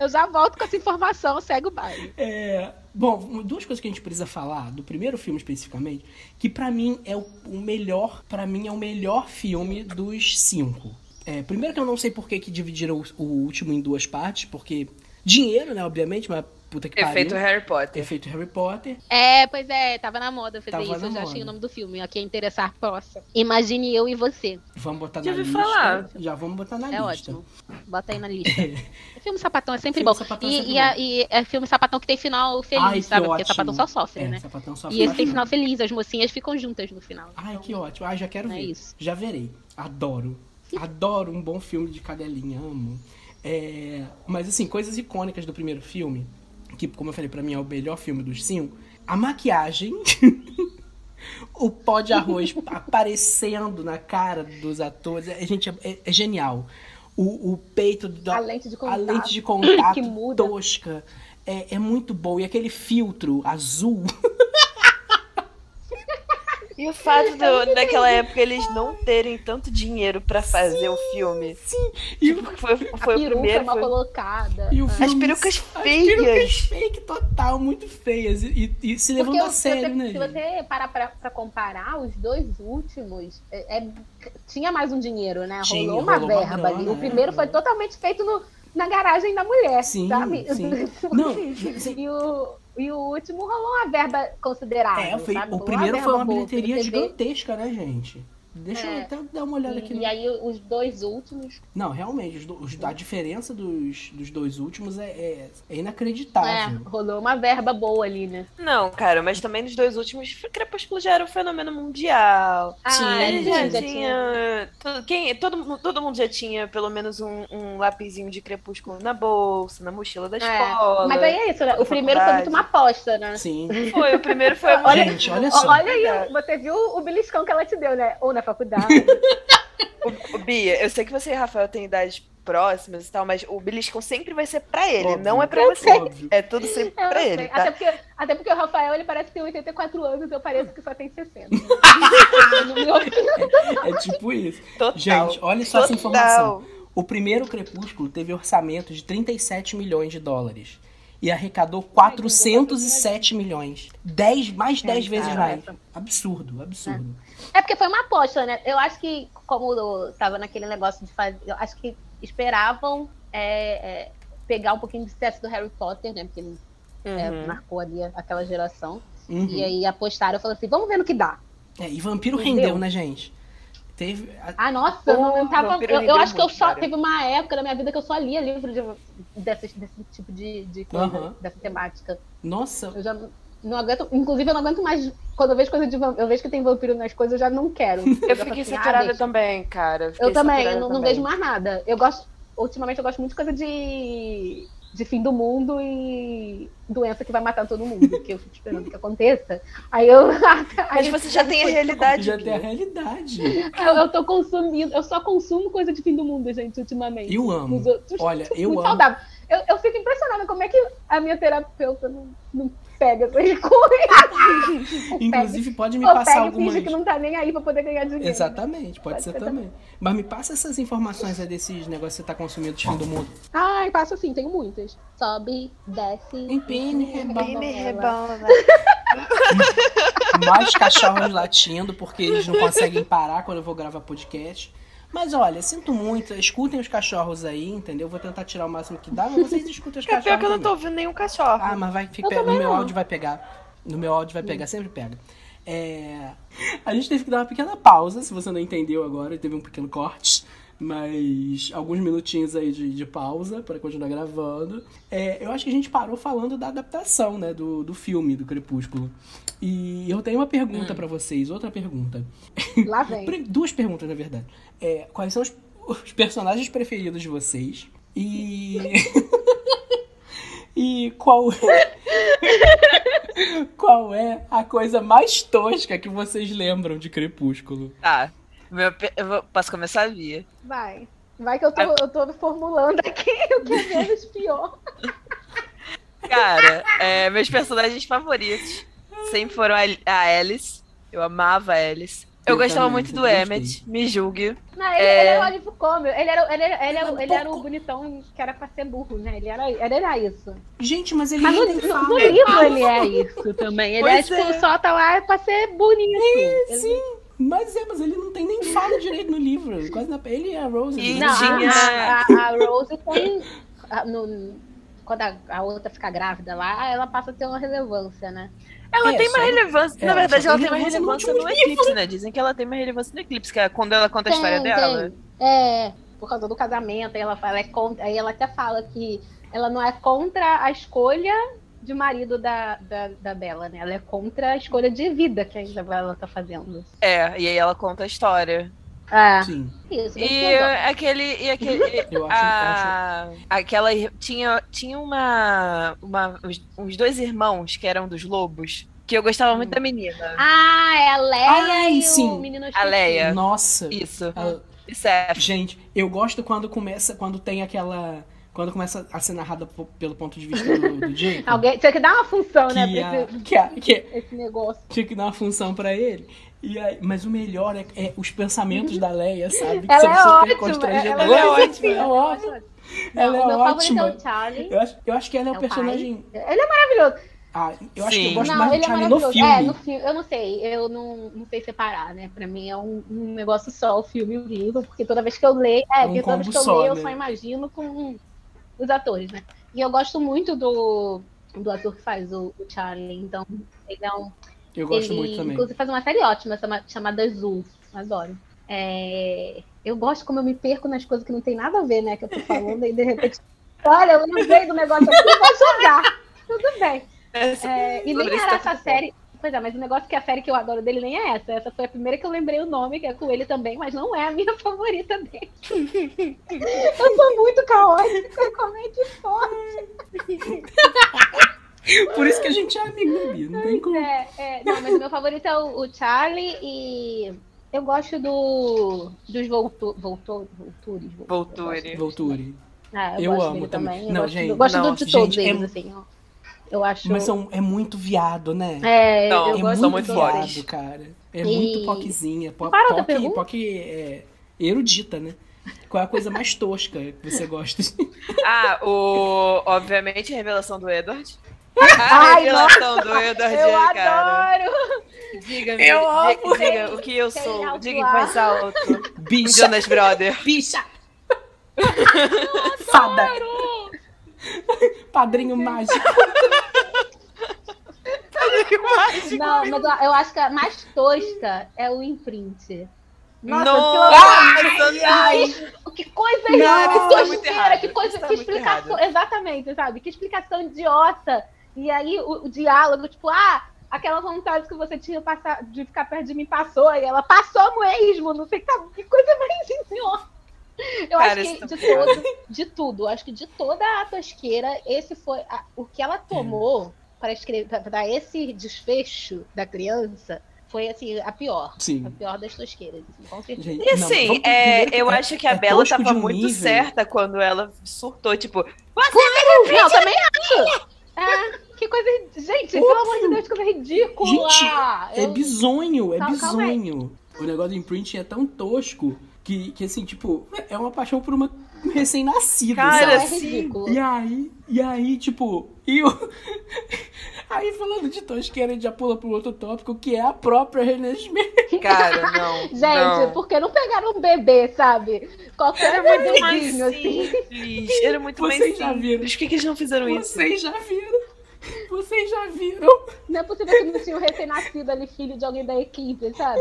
eu já volto com essa informação, segue o baile. É, bom, duas coisas que a gente precisa falar do primeiro filme especificamente, que pra mim é o, o melhor, para mim é o melhor filme dos cinco. É, primeiro que eu não sei por que, que dividiram o, o último em duas partes, porque dinheiro, né, obviamente, mas puta que Efeito pariu. Harry Potter. Efeito Harry Potter. É, pois é, tava na moda fazer Tava isso. na Eu já moda. achei o nome do filme. A quem interessar, possa. Imagine eu e você. Vamos botar Já na lista. falar. Já vamos botar na É lista. ótimo. Bota aí na lista. filme sapatão é sempre Filme bom. sapatão é e, sempre e a- e é filme sapatão que tem final feliz, Ai, que sabe? Porque ótimo. sapatão só sofre, É, né? Sapatão sofre E esse tem final feliz, as mocinhas ficam juntas no final. Ai, que ótimo. Ai, já quero É ver. isso. Já verei. Adoro. Adoro um bom filme de cadelinha, amo. É, Mas assim, coisas icônicas do primeiro filme, que como eu falei, pra mim é o melhor filme dos cinco. A maquiagem, o pó de arroz aparecendo na cara dos atores, é, gente, é, é genial. O, o peito da A lente de a contato. lente de contato tosca. É, é muito bom. E aquele filtro azul. E o fato do, daquela época eles não terem tanto dinheiro pra fazer o filme. Sim. E, Tipo, foi, A foi o peruca primeiro. mal foi- colocada. e o filme, As perucas As feias. perucas fake total, muito feias. E, e- e se levando Porque a sério, você, né? se você parar pra, pra comparar, os dois últimos, é, é- tinha mais um dinheiro, né? Tinha, rolou uma rolou uma verba ali. grana, O primeiro é. foi totalmente feito no- na garagem da mulher, Sim, sabe? sim. Não, sim. E o, e o último rolou uma verba considerável. É, foi- o primeiro foi uma bilheteria gigantesca, né, gente? Deixa eu É. até dar uma olhada aqui. E, no- e aí os dois últimos. Não, realmente, os do- os- a diferença dos, dos dois últimos é, é, é É, inacreditável. rolou uma verba boa ali, né? Não, cara, mas também nos dois últimos, Crepúsculo já era um fenômeno mundial. Sim, Ah, Ele sim, já, já tinha. todo- Quem, todo, todo mundo já tinha pelo menos um, um lapisinho de crepúsculo na bolsa, na mochila da É, escola. Mas aí é isso, né? O primeiro foi muito uma aposta, né? Sim. Foi, o primeiro foi uma. Olha- Gente, olha só. Olha aí, você viu o beliscão que ela te deu, né? Ou na faculdade. O, o Bia, eu sei que você e Rafael têm idades próximas e tal, mas o beliscão sempre vai ser pra ele, Óbvio. não é pra você. Óbvio. É tudo sempre Eu pra sei. ele, até, tá? porque, até porque o Rafael, ele parece que tem 84 anos, eu pareço que só tem 60. No meu opinião. É tipo isso. Total. Gente, olha só essa Total. informação. O primeiro Crepúsculo teve orçamento de 37 milhões de dólares. E arrecadou 407 milhões. 10, mais 10 É, vezes cara, mais. Absurdo, absurdo. É porque foi uma aposta, né? Eu acho que, como eu tava naquele negócio de fazer. Eu acho que esperavam é, é, pegar um pouquinho do sucesso do Harry Potter, né? Porque ele é, Uhum. marcou ali aquela geração. Uhum. E aí apostaram, falando assim, vamos ver no que dá. É, e Vampiro Entendeu? rendeu, né, gente? Teve. a- Ah, nossa, eu tava. Eu, eu acho que eu só. cara. Teve uma época da minha vida que eu só lia livro de, desse, desse tipo de, de coisa, Aham. dessa temática. Nossa, Eu já não aguento. Inclusive, eu não aguento mais. Quando eu vejo coisa de vampiro, eu vejo que tem vampiro nas coisas, eu já não quero. Eu já fiquei assim, ah, saturada deixa. também, cara. Fiquei Eu também, eu não, não vejo mais nada. Eu gosto. Ultimamente eu gosto muito de coisa de. De fim do mundo e doença que vai matar todo mundo, que eu fico esperando que aconteça. Aí eu. Mas aí você já tem a realidade. já tem a realidade. Eu, eu tô consumindo, eu só consumo coisa de fim do mundo, gente, ultimamente. Eu amo. Outros, Olha, eu muito amo. saudável. Eu, eu fico impressionada como é que a minha terapeuta não, não pega essas coisas. Inclusive, pode me Ou passar pega algumas. finge que não tá nem aí pra poder ganhar dinheiro. Exatamente, pode, Pode ser, ser também. Mas me passa essas informações aí desses negócios que você tá consumindo de fim do mundo. Ai, passo assim, tenho muitas. Sobe, desce. Empine, rebola. rebola. Mais cachorros latindo, porque eles não conseguem parar quando eu vou gravar podcast. Mas olha, sinto muito, escutem os cachorros aí, entendeu? Vou tentar tirar o máximo que dá, mas vocês escutem os É pior cachorros. que eu não tô ouvindo nenhum cachorro. Ah, mas vai ficar. No meu áudio vai pegar. No meu áudio vai pegar, sempre pega. É, A gente teve que dar uma pequena pausa, se você não entendeu agora, teve um pequeno corte. Mas alguns minutinhos aí de, de pausa para continuar gravando. É, eu acho que a gente parou falando da adaptação, né? Do, do filme, do Crepúsculo. E eu tenho uma pergunta pra vocês, outra pergunta. Lá vem. Duas perguntas, na verdade. É, quais são os, os personagens preferidos de vocês? E. e qual é. qual é a coisa mais tosca que vocês lembram de Crepúsculo? Tá. Meu, eu posso começar, Bia? Vai. Vai que eu tô, eu tô formulando aqui o que é menos pior. Cara, é, meus personagens favoritos sempre foram a a Alice. Eu amava a Alice. Eu, Eu gostava também, muito do Emmett, me julgue. Não, ele, É. ele era o alívio cômico. Ele era, ele, era- ele, era, Um ele era o bonitão que era pra ser burro, né? Ele era, ele era isso. Gente, mas ele Mas no, no- fala. no livro ele é isso também. Ele é Pois tipo, é. só tá lá pra ser bonito. Ele- Sim, mas é, mas ele não tem nem fala direito no livro. Quase na ele e a Rose. E né? Não, a- tinha- a, a, a Rose tem. a- no- quando a, a outra fica grávida lá, ela passa a ter uma relevância, né? Ela É, tem uma relevância. é, Na verdade, só ela tem uma relevância no no, Eclipse, né? Dizem que ela tem uma relevância no Eclipse, que é quando ela conta a história Tem, dela. tem. É, por causa do casamento, aí ela fala, é contra, aí ela até fala que ela não é contra a escolha de marido da, da, da Bela, né? Ela é contra a escolha de vida que a Isabela tá fazendo. É, e aí ela conta a história. É, Sim, isso. E legal. aquele. E aquele eu acho. a, aquela. Tinha, tinha uma. uma os, uns dois irmãos que eram dos lobos. Que eu gostava muito da menina. Ah, é a Leia Ai, e sim. o menino A. Leia. Nossa. Isso. a- E Seth. Gente, eu gosto quando começa, quando tem aquela. Quando começa a ser narrada pelo ponto de vista do, do Jacob. Alguém tinha que dar uma função, né? que, Pra a, esse, que, a, que esse negócio. tinha que dar uma função pra ele. E aí, mas o melhor é, é os pensamentos da Leia, sabe? Que Ela são é super ótima. constrangedores. Ela é ótima. É ótima. Ela Não, é o meu favorito ótima. é o Charlie. Eu acho, eu acho que ela é o É o personagem. Ele é maravilhoso. Ah, eu acho que eu Sim. gosto não, mais ele do é Charlie no maravilhoso. filme. É, no filme. Eu não sei, eu não, não sei separar, né? Pra mim é um, um negócio só, o filme e o livro, porque toda vez que eu leio, é, É um porque toda vez que eu só, leio, eu né? só imagino com os atores, né? E eu gosto muito do, do ator que faz o, o Charlie, então ele é um. Eu gosto ele, muito também. Inclusive faz uma série ótima chama- chamada Zoo. Adoro. É, eu gosto como eu me perco nas coisas que não tem nada a ver, né? Que eu tô falando, e de repente. Olha, eu lembrei do negócio aqui, vou jogar. Tudo bem. É, e nem era tá essa série. Pois é, mas o negócio é que a série que eu adoro dele nem é essa. Essa foi a primeira que eu lembrei o nome, que é com ele também, mas não é a minha favorita dele. eu sou muito caótica, como é que pode? Por isso que a gente é amigo, Bia. Não tem como. É, é, não, mas o meu favorito é o, o Charlie e eu gosto do dos voltu, voltu, Voltures. Volturi. Volture. Ah, eu, Eu gosto amo dele também. também. Eu Não, gosto, gente, do, gosto não, do- de todos gente, é eles, mu- assim, ó. Eu acho. Mas são, é muito viado, né? É, Não, eu é gosto muito viado, cara. É E- muito poquezinha. Po, poque, poque é, erudita, né? Qual é a coisa mais tosca que você gosta? Ah, o. Obviamente, a revelação do Edward. A Ai, revelação do Edward, Eu cara. adoro! Diga-me, Eu diga, amo. diga o que eu sou. alto Diga em voz alta. Bicha! Jonas Brother. Bicha! Fada! Padrinho mágico. Não, mas eu, eu acho que a mais tosca é o imprint. Nossa, Nossa, que horror! Que coisa Não, errada, isso que tosqueira, errado, que coisa, que muito explicação, exatamente, sabe? Que explicação idiota. E aí o, o diálogo, tipo, ah, aquela vontade que você tinha passar, de ficar perto de mim passou, e ela passou mesmo, não sei que, que coisa mais idiota. Eu Cara, acho que tá de, todo, de tudo, eu acho que de toda a tosqueira, esse foi a- o que ela tomou para escrever, para dar esse desfecho da criança, foi assim a pior, a Sim. pior das tosqueiras, assim, com certeza. Gente, E não, assim, vamos- é, primeiro eu é- acho que a é Bela tosco tava de um muito nível. certa quando ela surtou, tipo, Não, também acho. É, que coisa. Gente, pelo amor de Deus, que coisa ridícula. Gente, é Eu- bizonho, é Calma, bizonho. O negócio do imprinting é tão tosco que, que assim, tipo, é uma paixão por uma recém-nascida, Cara, é sabe? sim. ridículo. E aí, e aí, tipo, e o... Aí falando de tosqueira, a gente já pula pro outro tópico, que é a própria René Schmidt. cara, não. Gente, não. por que não pegaram um bebê, sabe? Qualquer Era muito mais assim. Era muito mais Vocês já simples. viram? Por que, que eles não fizeram isso? Vocês já viram? Vocês já viram? Não é possível que não tinha um recém-nascido ali, filho de alguém da equipe, sabe?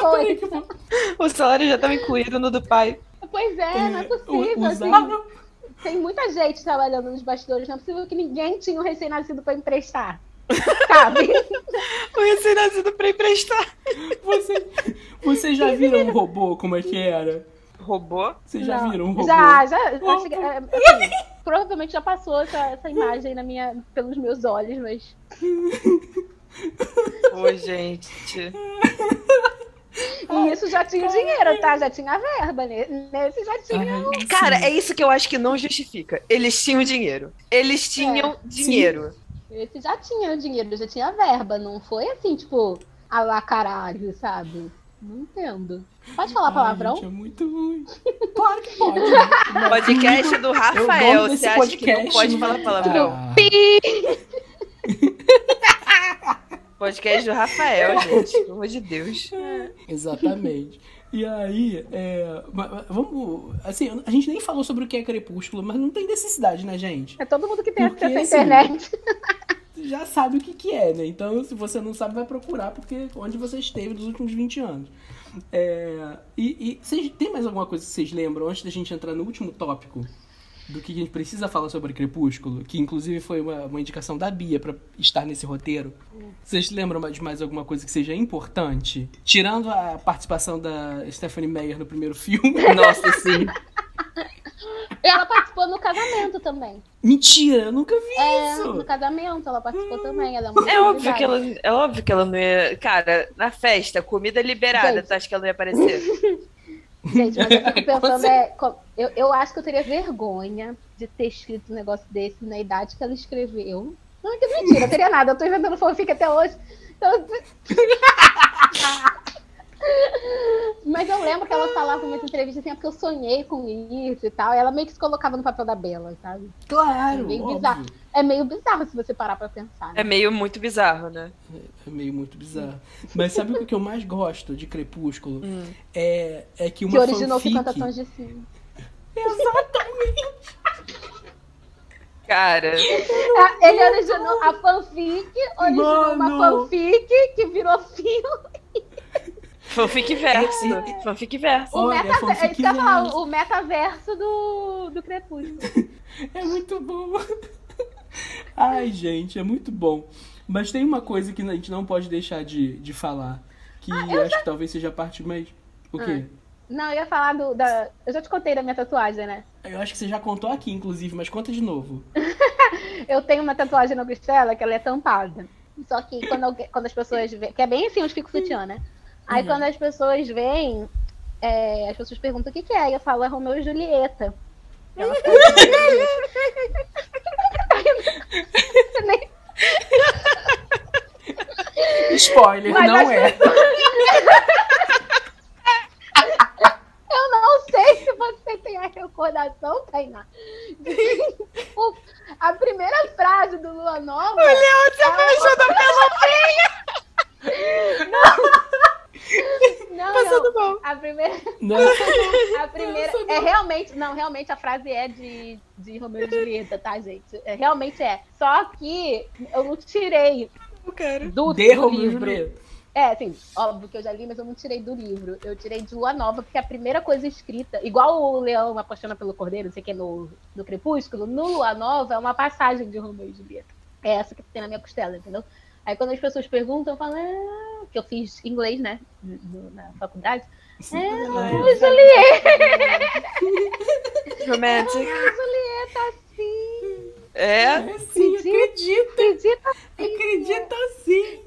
Coisa. O salário já tava incluído no do pai. Pois é, não é possível. assim. Tem muita gente trabalhando nos bastidores, não é possível que ninguém tinha um recém-nascido pra emprestar. Sabe? O recém-nascido pra emprestar. Você- Vocês já viram um robô como é que era? Robô? Vocês já Não. viram um robô? Já, já. acho que, é, assim, provavelmente já passou essa, essa imagem na minha, pelos meus olhos, mas. Ô, gente. E isso já tinha dinheiro, tá? Já tinha verba. né? Nesse já tinha. Ai, Cara, sim. é isso que eu acho que não justifica. Eles tinham dinheiro. Eles tinham dinheiro. Esse já tinha dinheiro, já tinha verba. Não foi assim, tipo, a lá caralho, sabe? Não entendo. Pode falar Ai, palavrão? gente, é muito ruim. Claro que pode. Mas Podcast do Rafael. Você acha que não podcast, pode falar palavrão? Ah, Podcast do Rafael, gente. Pelo amor de Deus. Exatamente. E aí, é, vamos. Assim, a gente nem falou sobre o que é crepúsculo, mas não tem necessidade, né, gente? É todo mundo que tem Porque, acesso à assim, internet. Já sabe o que, que é, né? Então, se você não sabe, vai procurar, porque onde você esteve nos últimos 20 anos. É, e e vocês, tem mais alguma coisa que vocês lembram, antes da gente entrar no último tópico, do que a gente precisa falar sobre Crepúsculo? Que inclusive foi uma, uma indicação da Bia pra estar nesse roteiro. Vocês lembram de mais alguma coisa que seja importante? Tirando a participação da Stephanie Meyer no primeiro filme. Nossa, sim. Ela participou no casamento também. Mentira, eu nunca vi É, isso! no casamento ela participou também. Ela é, É óbvio, que ela, é óbvio que ela não ia. Cara, na festa, comida liberada, Gente. tu acha que ela não ia aparecer? Gente, mas eu fico pensando, é, eu, eu acho que eu teria vergonha de ter escrito um negócio desse na idade que ela escreveu. Não, que mentira, eu teria nada. Eu tô inventando fanfic até hoje. Então... Mas eu lembro que ela falava em muita entrevista assim, é porque eu sonhei com isso e tal. E ela meio que se colocava no papel da Bela, sabe? Claro, Meio óbvio. bizarro. É meio bizarro se você parar pra pensar. né? É meio muito bizarro, né? É meio muito bizarro. Mas sabe o que eu mais gosto de Crepúsculo? Hum. É, é que uma Que originou fanfic... 50 tons de cinza. Cara, Ah, Ele originou a fanfic, originou uma Mano. fanfic que virou filme. Fanfic verso. Fanfic verso. O Olha, metaverso, é falar, verso. o metaverso do, do Crepúsculo. É muito bom. Ai, gente, é muito bom. Mas tem uma coisa que a gente não pode deixar de, de falar. Que Ah, acho que talvez seja a parte mais. O quê? Não, eu ia falar do, da... Eu já te contei da minha tatuagem, né? Eu acho que você já contou aqui, inclusive, mas conta de novo. Eu tenho uma tatuagem na costela que ela é tampada. Só que quando, alguém- quando as pessoas veem... Que é bem assim, uns fico sutiã, né? Aí Uhum. quando as pessoas veem, é, as pessoas perguntam o que, que é. E eu falo, é Romeu e Julieta. Ela fala, Nem- Spoiler, Mas não é. Eu não sei se você tem a recordação, Tainá. o- A primeira frase do Lua Nova. O Leão se apaixonou Não, Passando não. mal. A primeira, Não. a primeira é realmente, não, realmente a frase é de, de Romeu e Julieta, tá, gente? É, realmente é. Só que eu não tirei Cara. do, De do Romeu e livro. Julieta. É, assim, óbvio que eu já li, mas eu não tirei do livro. Eu tirei de Lua Nova, porque a primeira coisa escrita, igual o Leão apaixona pelo Cordeiro, não sei o que, no, no Crepúsculo, no Lua Nova é uma passagem de Romeu e Julieta. É essa que tem na minha costela, entendeu? Aí quando as pessoas perguntam, eu falo, ah, que eu fiz inglês, né, na faculdade. É, Romeu e Julieta, Romantic. Julieta, sim. É. É sim, acredita. Acredita Acredita sim.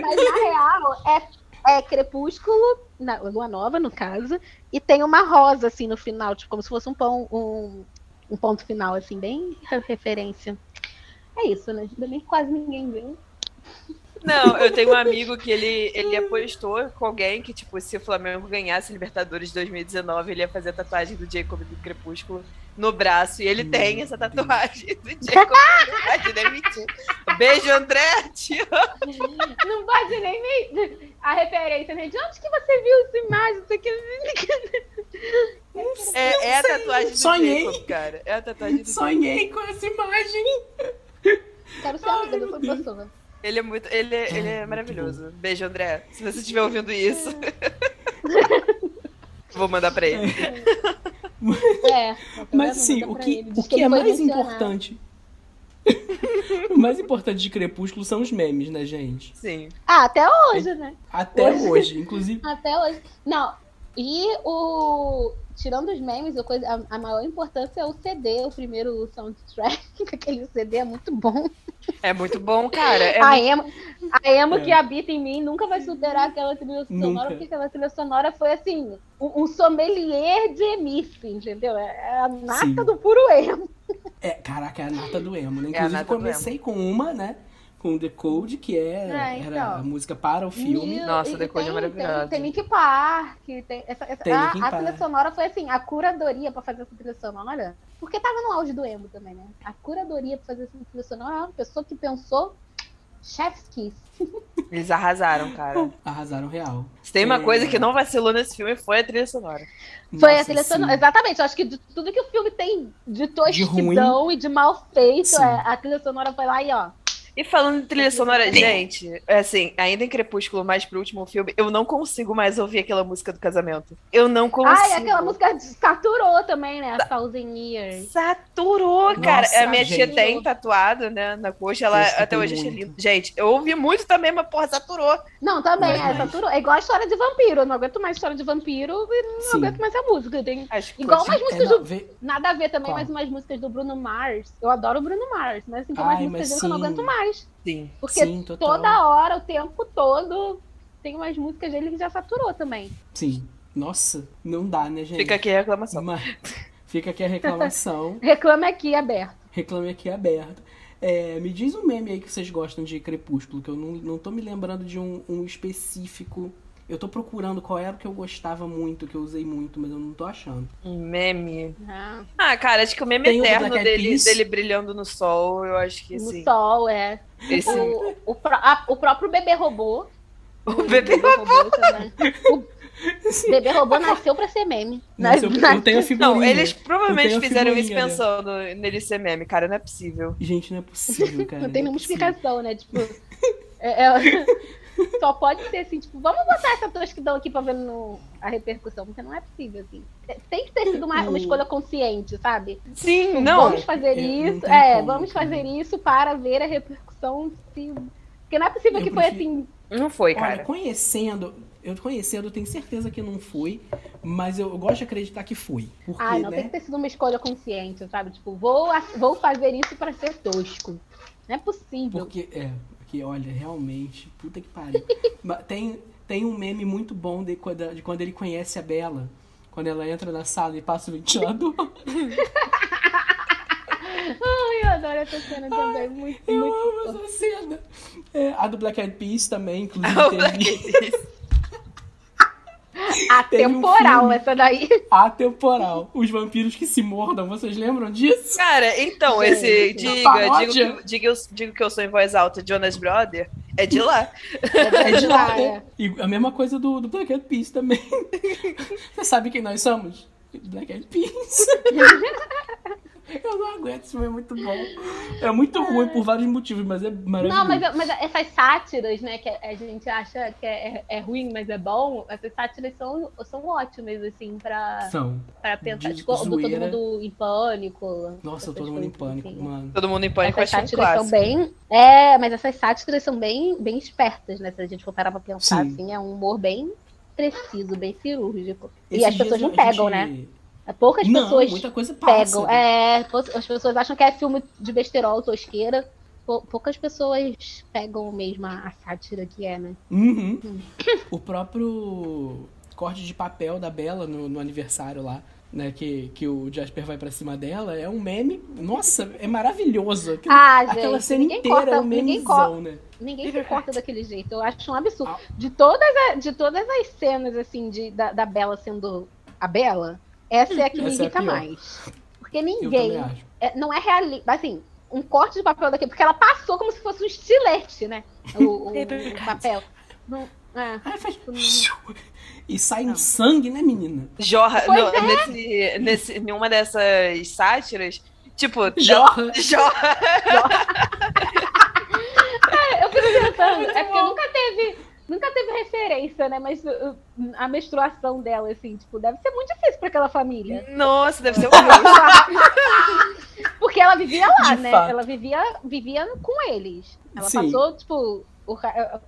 Mas na real é, é crepúsculo, na, lua nova, no caso, e tem uma rosa assim no final, tipo, como se fosse um, pão, um, um ponto final, assim, bem re- referência. É isso, né? Ainda bem que quase ninguém viu. Não, eu tenho um amigo que ele, ele apostou com alguém que, tipo, se o Flamengo ganhasse Libertadores de 2019, ele ia fazer a tatuagem do Jacob do Crepúsculo no braço. E ele Meu tem essa Deus. tatuagem do Jacob. Pode nem mentir. Beijo, André. Amo. Não pode nem me... a referência, né? De onde que você viu essa imagem? Isso aqui... É, é a tatuagem do Sonhei. Jacob, cara. É a tatuagem do Jacob. Sonhei com essa imagem. Quero ser amiga dessa pessoa. Ele é muito. Ele, é- ele é maravilhoso. Beijo, André. Se você estiver ouvindo isso. Vou mandar pra ele. É. tá Mas assim, Manda o que, ele. o que é mais importante. o mais importante de Crepúsculo são os memes, né, gente? Sim. Ah, até hoje, né? Até Hoje. hoje. Inclusive, Até hoje. Não, e o. Tirando os memes, a, coisa, a, a maior importância é o CD, o primeiro soundtrack. Aquele CD é muito bom. É muito bom, cara. É a emo, a emo É. que habita em mim nunca vai superar aquela trilha sonora, Nunca. porque aquela trilha sonora foi assim, um, um sommelier de MC, entendeu? É é a nata Sim. do puro emo. É, caraca, é a nata do emo, né? É Inclusive, do comecei com uma, né? Com The Code, que é, É, então. era a música para o filme. Mil- Nossa, The Code é tem- maravilhosa. Tem, tem Link Park, tem essa, essa- Tem a, Linkin a Park. trilha sonora foi assim, a curadoria pra fazer essa trilha sonora, porque tava no auge do emo também, né? A curadoria pra fazer essa trilha sonora é uma pessoa que pensou chef's kiss. Eles arrasaram, cara. Arrasaram real. Se tem uma É. coisa que não vacilou nesse filme foi a trilha sonora. Foi Nossa, a trilha sim. sonora. Exatamente, eu acho que de tudo que o filme tem de tosquidão e de mal feito, Sim. é, a trilha sonora foi lá e ó. E falando de trilha sonora, gente, é assim, ainda em Crepúsculo, mais pro último filme, eu não consigo mais ouvir aquela música do casamento. Eu não consigo. Ah, e aquela música saturou também, né? A Thousand Years. Saturou, cara. Nossa, a minha tia gente. tem tatuado, né, na coxa, ela escutei até hoje acha muito. lindo. Gente, eu ouvi muito também, mas porra, saturou. Não, também, Mas- é, saturou. É igual a história de vampiro. Eu não aguento mais história de vampiro e não Sim. aguento mais a música. Tem Igual umas É, músicas não, do. vê- Nada a ver também, Qual? mas umas músicas do Bruno Mars. Eu adoro o Bruno Mars, mas assim, tem umas Ai, músicas mas dele que eu não aguento mais. Sim. Porque Sim, total. toda hora, o tempo todo, tem umas músicas dele que já saturou também. Sim. Nossa, não dá, né, gente? Fica aqui a reclamação. Mas- Fica aqui a reclamação. Reclame aqui, aberto. Reclame aqui aberto. É, me diz um meme aí que vocês gostam de Crepúsculo, que eu não, não tô me lembrando de um, um específico. Eu tô procurando qual era o que eu gostava muito, que eu usei muito, mas eu não tô achando. Um meme. Ah, Ah, cara, acho que o meme Tem o eterno Eyed dele, dele brilhando no sol, eu acho que no sim. sol, é. Esse, O, o, a- o próprio bebê robô. o bebê robô também. O bebê robô nasceu pra ser meme. Mas eu, eu tenho a figurinha. Não, eles provavelmente fizeram isso figurinha, né? pensando nele ser meme, cara, não é possível. Gente, não é possível, cara. Não tem não é nenhuma explicação, né? Tipo, é- é- só pode ser assim, tipo, vamos botar essa tosquidão aqui pra ver no, a repercussão, porque não é possível, assim. Tem que ter sido uma, uma escolha consciente, sabe? Sim, não. vamos fazer é, isso, é, como, vamos cara. fazer isso para ver a repercussão. Se... Porque não é possível Eu que foi prefiro- assim. Não foi, Olha, cara. conhecendo, eu conhecendo, eu tenho certeza que não foi, mas eu, eu gosto de acreditar que foi. Porque, Ah, não né? tem que ter sido uma escolha consciente, sabe? Tipo, vou, vou fazer isso para ser tosco. Não é possível. Porque, é, porque, olha, realmente, puta que pariu. Tem, tem um meme muito bom de quando, de quando ele conhece a Bela. Quando ela entra na sala e passa o ventilador. Ai, eu adoro essa cena também. Muito, Eu muito. amo essa cena. É, a do Black Eyed Peas também, inclusive, O teve Um Atemporal, filme. essa daí. atemporal. Os vampiros que se mordam, vocês lembram disso? Cara, então, Gente, esse diga, digo diga, eu- digo que eu sou em voz alta, Jonas Brother, é de lá. É de lá, Ah, né? E a mesma coisa do, do Black Eyed Peas também. Você sabe quem nós somos? Black Eyed Peas. Eu não aguento, esse filme é muito bom. É muito ruim por vários motivos, mas é maravilhoso. Não, mas, mas essas sátiras, né, que a gente acha que é, é ruim, mas é bom, essas sátiras são, são ótimas, assim, pra, São. pra pensar. De Tipo, do todo mundo em pânico. Nossa, todo mundo em pânico, assim. mano. Todo mundo em pânico Essas sátiras são clássico. bem. É, mas essas sátiras são bem, bem espertas, né? Se a gente for parar pra pensar, Sim. assim, é um humor bem preciso, bem cirúrgico. e Esses as pessoas não pegam, gente- né? Poucas Não, pessoas muita coisa passa. pegam. É, pou- as pessoas acham que é filme de besterol, tosqueira. Pou- Poucas pessoas pegam mesmo a a sátira que é, né? Uhum. O próprio corte de papel da Bela no, no aniversário lá, né? Que, que o Jasper vai pra cima dela, é um meme. Nossa, é maravilhoso. Aquilo- Ah, Aquela gente, cena ninguém inteira corta, é um ninguém memezão, né? Ninguém se corta daquele jeito. Eu acho um absurdo. Ah. De todas, a- de todas as cenas, assim, de, da, da Bela sendo a Bela, essa é a que me é irrita pior. mais. Porque ninguém. é, não é realista. Assim, um corte de papel daqui, porque ela passou como se fosse um estilete, né? O, o- É o papel. Não, é. E sai um sangue, né, menina? Jorra, no- é. nesse, nesse, em uma dessas sátiras, tipo, Jorra. jorra. Eu fico pensando, é porque nunca teve, nunca teve referência, né? Mas uh, a menstruação dela, assim, tipo, deve ser muito difícil pra aquela família. Nossa, deve ser um horroroso. Porque ela vivia lá, De né? fato. Ela vivia, vivia com eles. Ela Sim. passou, tipo,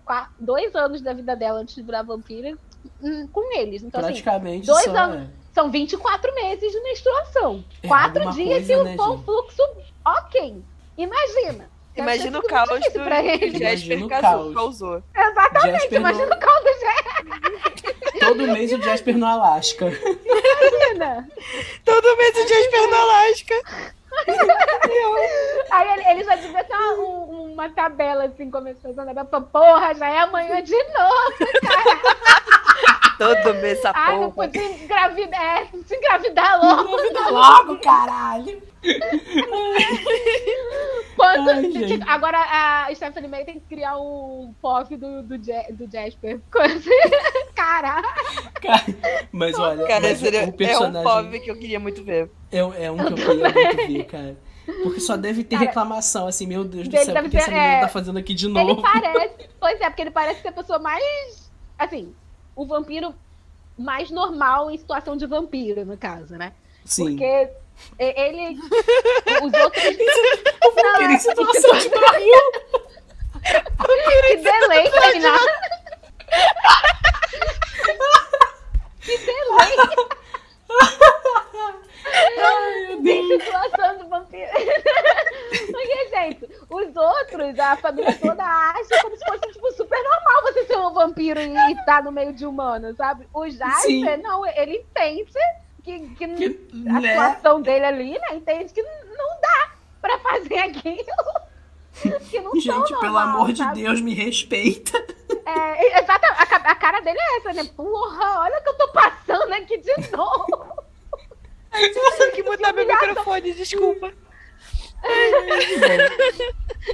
qua- dois anos da vida dela antes de virar vampira hum, com eles. Então, assim, Praticamente dois só, anos. são 24 meses de menstruação. É, Quatro dias coisa, e né, gente? fluxo ok. Imagina. Imagina o caos do pra ele. o Jasper Imagina causou- caos. causou. Exatamente, Jasper imagina no- o caldo de Todo mês o Jasper no Alasca. Regina. Todo mês o Jasper no Alasca. Aí ele, ele já devia ter uma, um- uma tabela assim, começando a tabela. falou, Porra, já é amanhã de novo. Todo mês essa Ai, não porra. podia engravidar, é, se engravidar logo. Engravida logo, caralho. Quando- Ai, gente. agora a Stephanie May tem que criar um POV do, do, do Jasper. Caralho. Cara, mas olha, Cara, mas seria, o é um personagem pobre que eu queria muito ver. é, é um que eu queria muito ver, cara. Porque só deve ter reclamação, assim, meu Deus do céu, o deve que essa menina é. tá fazendo aqui de Ele novo? parece. Pois é, porque ele parece ser a pessoa mais. Assim, o vampiro mais normal em situação de vampiro, no caso, né? Sim. Porque ele. Os outros. Não, Vampiro em é- situação de barril. Que delay, terminar. Que delay. Em situação de vampiro. Porque, gente, os outros, a família toda acha como se fosse, tipo, super normal você ser um vampiro e estar no meio de humanos, sabe? O. Jasper, não, ele entende que, que, Que, a né? situação dele ali, né? Entende que não dá pra fazer aquilo. Que não Gente, são pelo normal, amor de sabe? Deus, me respeita. É, exata, a, a cara dele é essa, né? Porra, olha o que eu tô passando aqui de novo. Eu tenho que mudar meu microfone, desculpa.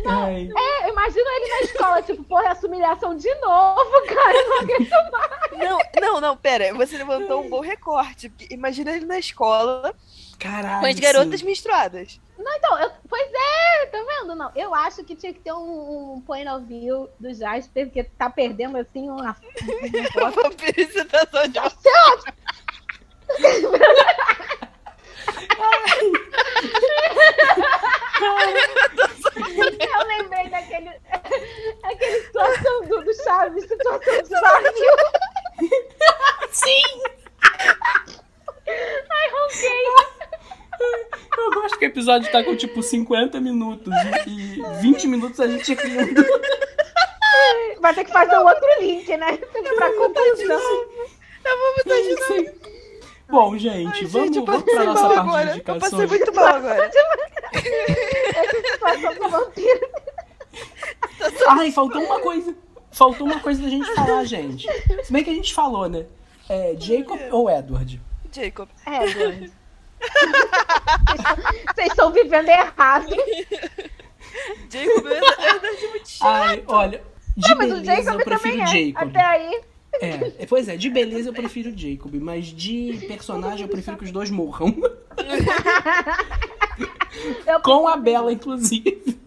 Ai, É, eu imagino ele na escola, tipo, porra, essa humilhação de novo, cara. eu Não aguento mais. Não, não, não, pera. Você levantou um bom recorte. porque Imagina ele na escola caralho. com as garotas sim. menstruadas. Não, então, eu- pois é, tá vendo? Não, eu acho que tinha que ter um, um point of view do Jasper, porque tá perdendo, assim, uma... Em situação de Eu lembrei daquele... Aquele situação do, do Chaves, situação de barril. Sim! Ai, ronquei. Eu gosto que o episódio tá com tipo 50 minutos e, e 20 minutos a gente rindo. Vai ter que fazer um outro link, né? Pra conclusão. Sim. Bom, gente, Ai, vamos, gente, eu vamos pra nossa parte de agora. Eu indicações. passei muito mal agora. Ai, faltou uma coisa. Faltou uma coisa da gente falar, gente. Se bem que a gente falou, né? É, Jacob ou Edward? Jacob. É, Eduardo. Vocês estão vivendo errado. Jacob é verdade muito chato. Ai, olha, de Não, mas o Jacob eu prefiro também é. Jacob. Até aí. É, pois é, de beleza eu prefiro Jacob, mas de personagem eu prefiro que os dois morram. Eu Com a Bela, inclusive.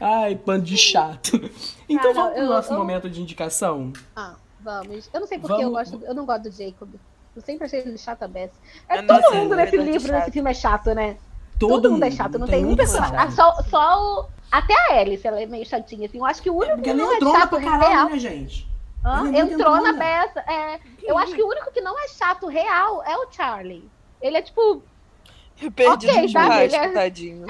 Ai, bando de chato. Então Ah, não, vamos pro eu- nosso eu- momento de indicação? Ah, vamos. Eu não sei porque eu Vamos- gosto. Eu não gosto do Jacob. Eu sempre achei ele chato a beça. É É, todo nossa, mundo é nesse livro, chato. nesse filme é chato, né? Todo, Todo, mundo é chato, não tem, um personagem. Ah, só, só o. Até a Alice, ela é meio chatinha, assim. Eu acho que o único Porque que ela não é entrou chato pra caralho, real. né, gente? É muito Entrou na beça. É, eu acho que o único que não é chato real é o Charlie. Ele é tipo. Eu perdi Ok, no tá, churrasco, ele é- tadinho.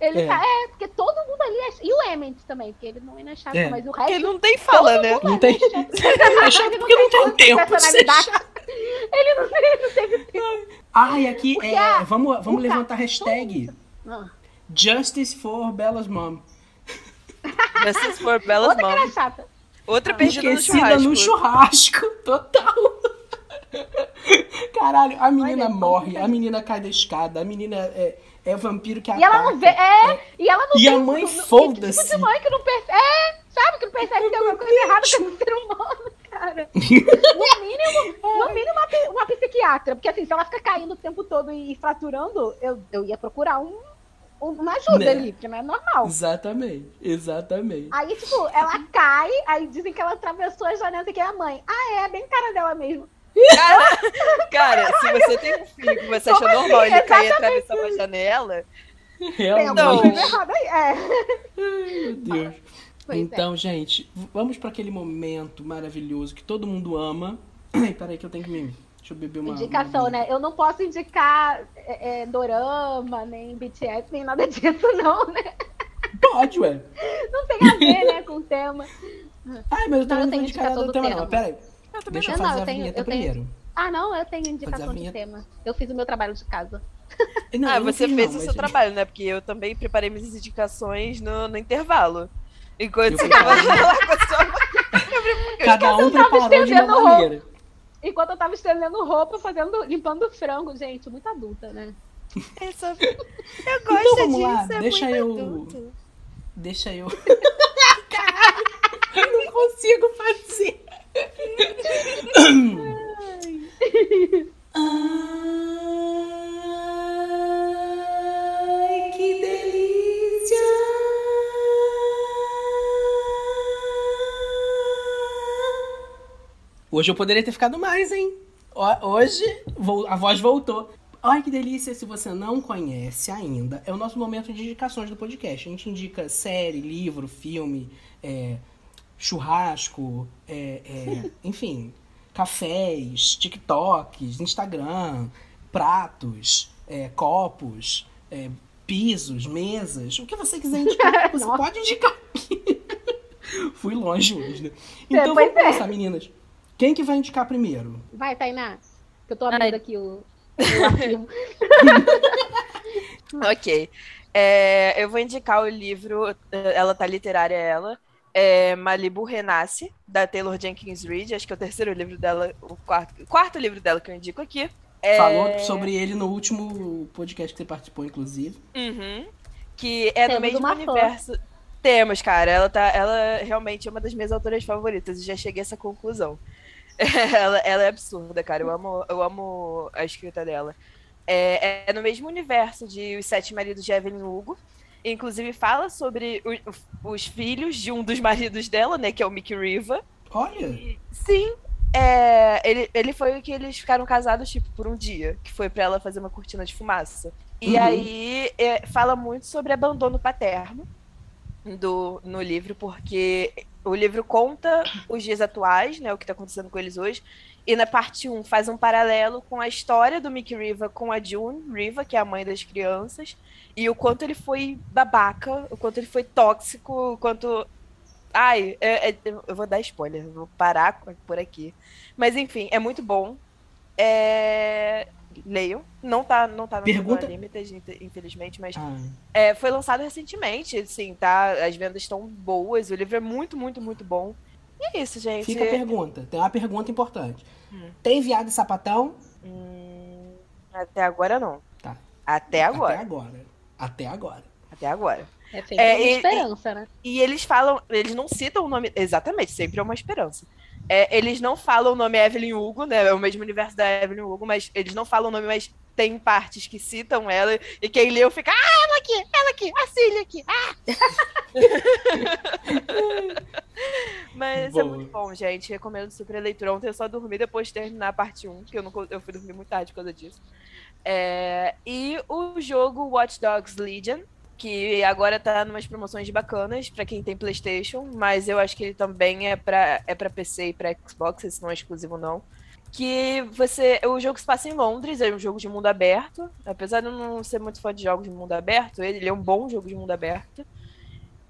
Ele É. tá. É, porque todo mundo ali é. E o Emmett também, porque ele não é chato, É. mas o resto. Ele não tem fala, né? Não tem. É chato porque não tem tempo de ser chato. Ele não, ele não teve tempo. Ai, aqui, Porque é, a- vamos, vamos levantar a hashtag Ah, Justice for Bella's Mom. Justice for Bella's Outra que era Mom. chata. Outra perdida no churrasco. no churrasco, total. Caralho, a menina Olha, morre, a menina cai da escada, a menina é, é vampiro que E ela não vê. ataca. É, e ela não E a mãe não- foda-se. Tipo de mãe que não percebe. É, sabe? Que não percebe que tem alguma coisa errada com o ser humano, cara. No mínimo, no mínimo uma, uma psiquiatra. Porque assim, se ela fica caindo o tempo todo e fraturando, eu, eu ia procurar um- uma ajuda Né? ali, porque não é normal. Exatamente, exatamente. Aí, tipo, ela cai, aí dizem que ela atravessou a janela e que é a mãe. Ah, é, bem cara dela mesmo. Cara, cara, se você tem um filho que você acha Como assim? normal ele cair e atravessar uma janela, Realmente. aí. É. Meu Deus. Pois é. então, gente, v- vamos para aquele momento maravilhoso que todo mundo ama. Ai, peraí que eu tenho que me... Deixa eu beber uma... Indicação, uma- né? Eu não posso indicar é, é, dorama, nem BTS, nem nada disso, não, né? Pode, ué. Não tem a ver, né, com o tema. Ai, mas eu Não, também eu não tenho indicação do do tema, não. tema. Mas peraí. Deixa eu não, fazer eu a tenho- vinheta eu tenho- primeiro. Ah, não, eu tenho indicação de tema. Eu fiz o meu trabalho de casa. Não, ah, eu não você fez não, o seu trabalho, né? Porque eu também preparei minhas indicações no, no intervalo. Enquanto Eu você tava lá com a sua. Cada um preparou de uma maneira. Enquanto eu tava estendendo roupa, fazendo, limpando frango, gente, muito adulta, né? Essa- Eu gosto Então vamos disso. lá, é deixa muito eu- adulto. Deixa eu. Eu não consigo fazer. Ai, Hoje eu poderia ter ficado mais, hein? Ho- Hoje a voz voltou. Ai, que delícia! Se você não conhece ainda, é o nosso momento de indicações do podcast. A gente indica série, livro, filme, é, churrasco, é, é, enfim, cafés, TikToks, Instagram, pratos, é, copos, é, pisos, mesas, o que você quiser indicar, você pode indicar aqui. Fui longe hoje, né? Então pois vamos é. começar, meninas. Quem que vai indicar primeiro? Vai, Tainá. Que eu tô abrindo Ai. aqui o, o arquivo. Ok. É, eu vou indicar o livro, ela tá literária, ela. É Malibu Renasce, da Taylor Jenkins Reid. Acho que é o terceiro livro dela, o quarto, quarto livro dela que eu indico aqui. É, Falou sobre ele no último podcast que você participou, inclusive. Uhum. Que é do mesmo universo. Temos, cara. Ela, tá, ela realmente é uma das minhas autoras favoritas. E já cheguei a essa conclusão. ela, ela é absurda, cara. Eu amo, eu amo a escrita dela. É, é no mesmo universo de Os Sete Maridos de Evelyn Hugo. Inclusive fala sobre o- os filhos de um dos maridos dela, né? Que é o Mickey Riva. Olha, Sim. É, ele, ele foi o que eles ficaram casados, tipo, por um dia, que foi pra ela fazer uma cortina de fumaça. E Uhum. aí é, fala muito sobre abandono paterno do, no livro, porque o livro conta os dias atuais, né, o que tá acontecendo com eles hoje, e na parte 1 faz um paralelo com a história do Mickey Riva com a June Riva, que é a mãe das crianças, e o quanto ele foi babaca, o quanto ele foi tóxico, o quanto Ai, é- é- eu vou dar spoiler, vou parar por aqui. Mas enfim, é muito bom. É... Leiam. Não tá, não tá no Pergunta- Unlimited, infelizmente, mas ah, é, foi lançado recentemente, assim, tá? As vendas estão boas, o livro é muito, muito, muito bom. E é isso, gente. fica a pergunta. Tem uma pergunta importante. Hum. Tem viado e sapatão? Hum, até agora não. Tá. Até agora. Até agora. Até agora. Até agora. É sempre É, uma e- esperança, né? E eles falam, eles não citam o nome. Exatamente, sempre é uma esperança. É, eles não falam o nome Evelyn Hugo, né? É o mesmo universo da Evelyn Hugo, mas eles não falam o nome, mas tem partes que citam ela. E quem leu fica, ah, ela aqui, ela aqui, a Cília aqui, ah! mas é muito bom, gente. Recomendo super a leitura. Ontem eu só dormi depois de terminar a parte 1, que eu, não, eu fui dormir muito tarde por causa disso. É, e o jogo Watch Dogs Legion, que agora tá numas promoções bacanas pra quem tem PlayStation, mas eu acho que ele também é pra, é pra PC e pra Xbox, esse não é exclusivo não. Que você. O jogo se passa em Londres, é um jogo de mundo aberto. Apesar de eu não ser muito fã de jogos de mundo aberto, ele é um bom jogo de mundo aberto.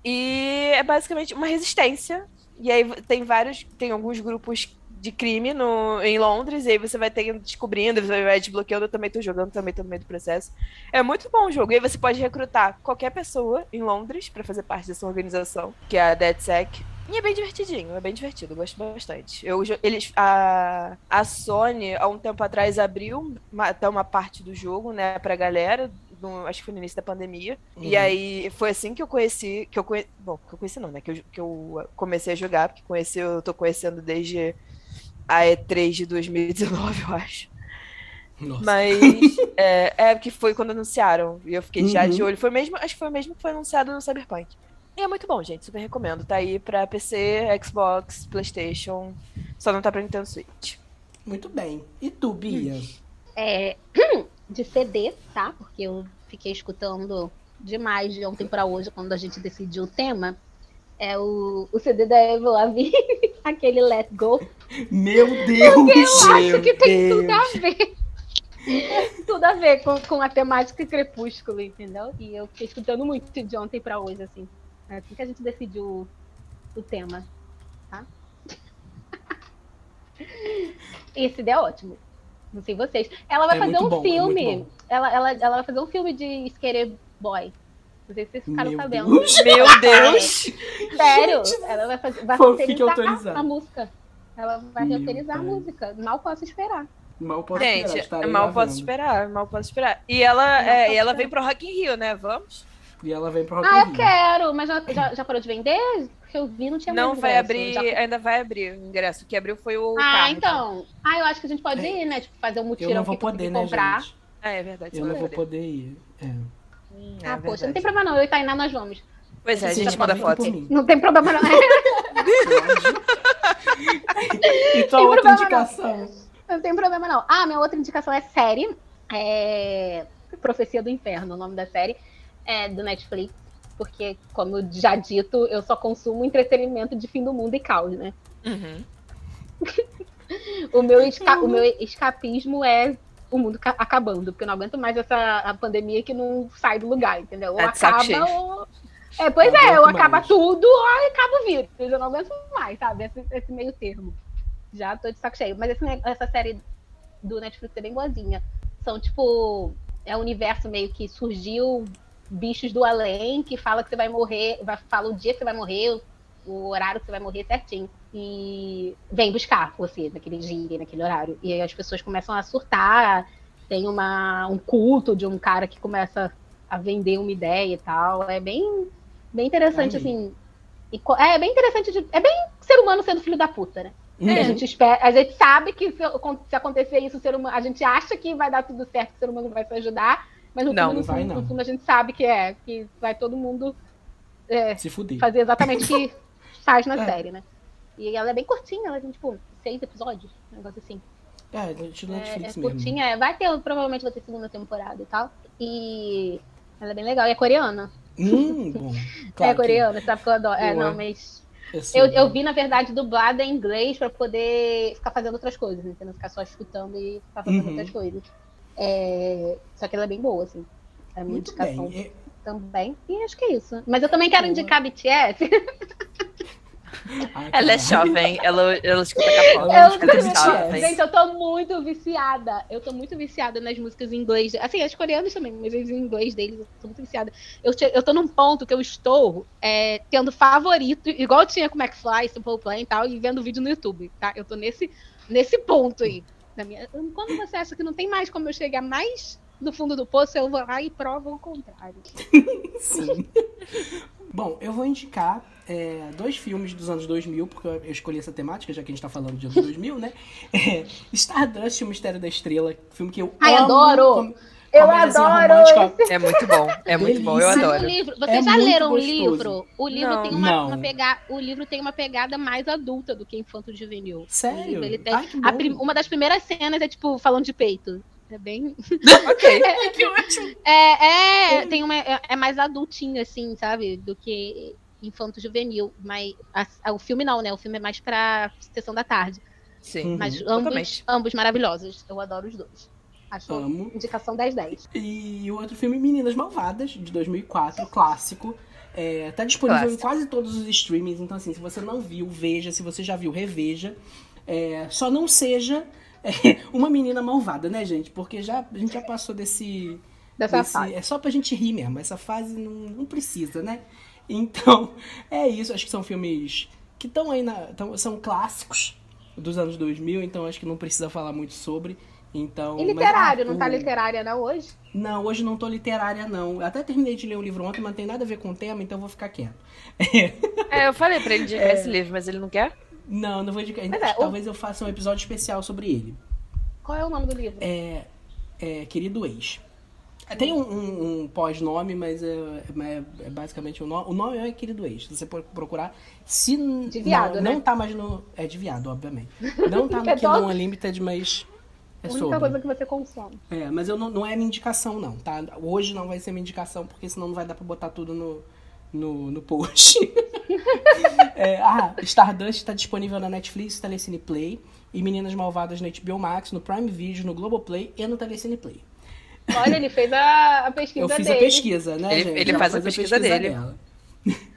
E é basicamente uma resistência. E aí tem vários. Tem alguns grupos de crime no, em Londres, e aí você vai ter, descobrindo, você vai desbloqueando, eu também tô jogando, também tô no meio do processo. É muito bom o jogo. E aí você pode recrutar qualquer pessoa em Londres pra fazer parte dessa organização, que é a DeadSec. E é bem divertidinho, é bem divertido, eu gosto bastante. Eu, eles, a, a Sony, há um tempo atrás, abriu uma- até uma parte do jogo, né, pra galera, no- acho que foi no início da pandemia. E Uhum. aí foi assim que eu conheci, que eu conheci, bom, que eu conheci não, né, que eu, que eu comecei a jogar, porque conheci, eu tô conhecendo desde a E3 de 2019, eu acho. Nossa. Mas é, é que foi quando anunciaram. E eu fiquei já Uhum. de olho. Foi mesmo, acho que foi o mesmo que foi anunciado no Cyberpunk. E é muito bom, gente. Super recomendo. Tá aí pra PC, Xbox, Playstation. Só não tá pra Nintendo Switch. Muito bem. E tu, Bia? É, de CD, tá? Porque eu fiquei escutando demais de ontem pra hoje, quando a gente decidiu o tema. É o, o CD da Avril Lavigne, aquele Let Go. Meu Deus! Acho que tem tudo a ver. tudo a ver com, com a temática crepúsculo, entendeu? E eu fiquei escutando muito de ontem pra hoje, assim. É assim que a gente decidiu o, o tema, tá? Esse CD é ótimo. Não sei vocês. Ela vai É fazer um bom, é filme. bom. ela, ela, ela vai fazer um filme de Skater Boy. Não sei se vocês ficaram Meu sabendo. Deus. Meu Deus! Sério, ela vai fazer. Vai roteirizar autorizada. a música. Ela vai Meu roteirizar a música. Mal posso esperar. Mal posso esperar, Gente, estarei mal posso vendo. esperar, mal posso esperar. E ela, é, e ela esperar. vem pro Rock in Rio, né? Vamos? E ela vem pro Rock Ah, in eu Rio. quero, mas já, já, já parou de vender? Porque eu vi, não tinha Não mais vai ingresso. abrir, Já- ainda vai abrir o ingresso. O que abriu foi o Ah, carro, então. Ah, eu acho que a gente pode É. ir, né? Tipo, fazer um Eu mutirão não vou poder, né, comprar. gente? Ah, é verdade. Eu não vou poder. ir. É. Hum, é Ah, poxa, não verdade. tem problema não. Eu e Tainá, nós vamos. Pois é, a gente já manda vem foto. Não tem problema não. E tua Tem outra indicação? Não tem problema não. Ah, minha outra indicação é série. É... Profecia do Inferno, o nome da série. É do Netflix. Porque, como já dito, eu só consumo entretenimento de fim do mundo e caos, né? Uhum. O meu, esca- o meu escapismo é o mundo ca- acabando, porque eu não aguento mais essa a pandemia que não sai do lugar, entendeu? Ou de saco acaba ou. É, pois Não é, ou acaba tudo ou acaba o vírus. Eu não aguento mais, sabe? Esse, esse meio termo. Já tô de saco cheio. Mas esse essa série do Netflix é bem boazinha. São tipo. É um universo meio que surgiu bichos do além que fala que você vai morrer, vai, fala o dia que você vai morrer, o horário que você vai morrer certinho. E vem buscar você naquele dia, naquele horário. E aí as pessoas começam a surtar. Tem uma, um culto de um cara que começa a vender uma ideia e tal. É bem, bem interessante, Amei. assim. E é bem interessante. de- é bem ser humano sendo filho da puta, né? Uhum. A gente espera, a gente sabe que se, se acontecer isso, o ser humano, a gente acha que vai dar tudo certo, que o ser humano vai se ajudar, mas no, Não, fundo, no, não vai, fundo, no não. fundo a gente sabe que é, que vai todo mundo é, Se fuder. fazer exatamente o que faz na É. série, né? E ela é bem curtinha, ela tem tipo seis episódios, um negócio assim. É, estilo É, é Netflix mesmo. curtinha, é, vai ter, provavelmente vai ter segunda temporada e tal. E ela é bem legal, e é coreana. Hum, bom. é Claro coreana, sabe que eu adoro. É, não, mas eu eu, eu vi, na verdade, dublada em inglês pra poder ficar fazendo outras coisas, entendeu? Ficar só escutando e ficar fazendo Uhum. outras coisas. É, Só que ela é bem boa, assim. É a minha Muito indicação bem. É- também. E acho que é isso. Mas eu também quero Boa. indicar BTS. Ai, Ela é jovem, ela, ela escuta. Eu Ela jovem. Gente, eu tô muito viciada. Eu tô muito viciada nas músicas em inglês. Assim, as coreanas também, mas as em inglês deles, eu tô muito viciada. Eu, eu tô num ponto que eu estou é, tendo favorito, igual eu tinha com McFly, Simple Plan e tal, e vendo vídeo no YouTube, tá? Eu tô nesse, nesse ponto aí. Da minha... Quando você acha que não tem mais como eu chegar mais no fundo do poço, eu vou lá e provo o contrário. Sim. Bom, eu vou indicar é, dois filmes dos anos 2000, porque eu escolhi essa temática, já que a gente tá falando de anos 2000, né? É, Stardust, o Mistério da Estrela, filme que eu Ai, amo. adoro! com- Eu comédiazinha adoro! romântica. É muito bom, é muito bom, eu adoro. livro, vocês É já muito leram o livro? O livro Não. tem uma, uma pegada, o livro tem uma pegada mais adulta do que infanto juvenil. O Sério? livro, tem- Ai, prim- uma das primeiras cenas é tipo falando de peito. É bem Ok. que ótimo. é, é tem uma é, é mais adultinho assim, sabe, do que infanto juvenil, mas a- a- o filme não, né? O filme é mais pra sessão da tarde, Sim. Uhum. mas ambos totalmente. ambos maravilhosos. Eu adoro os dois. Acho Amo. indicação 10 10. E o outro filme, Meninas Malvadas, de 2004, clássico. É, tá disponível Clássico. em quase todos os streamings, então assim, se você não viu, veja. Se você já viu, reveja. É, só não seja é, uma menina malvada, né, gente? Porque já, a gente já passou desse... Dessa desse- fase. É só pra gente rir mesmo. Essa fase não, não precisa, né? Então, é isso. Acho que são filmes que estão aí na... tão- são clássicos dos anos 2000, então acho que não precisa falar muito sobre. Então, E mas, literário, ah, não tá o- literária não hoje? não, hoje não tô literária, não. Até terminei de ler um livro ontem, mas não tem nada a ver com o tema, então eu vou ficar quieto. É, eu falei pra ele indicar esse livro, mas ele não quer? Não, não vou indicar. Mas é, o- Talvez eu faça um episódio especial sobre ele. Qual é o nome do livro? É, é Querido Ex. Tem um, um- um pós-nome, mas é, é- é basicamente o nome. O nome é Querido Ex. Se você for procurar. Se De viado, não, né? não tá mais no. É de viado, obviamente. Não tá no todo- Unlimited, mas. É a única sobre. coisa que você consome. É, mas eu não, não é minha indicação, não, tá? Hoje não vai ser minha indicação, porque senão não vai dar pra botar tudo no, no, no post. É, ah, Stardust tá disponível na Netflix, Telecine Play, e Meninas Malvadas no HBO Max, no Prime Video, no Globoplay e no Telecine Play. Olha, ele fez a, a pesquisa Eu fiz dele. a pesquisa, né, Ele- gente? ele faz a pesquisa dele. dela.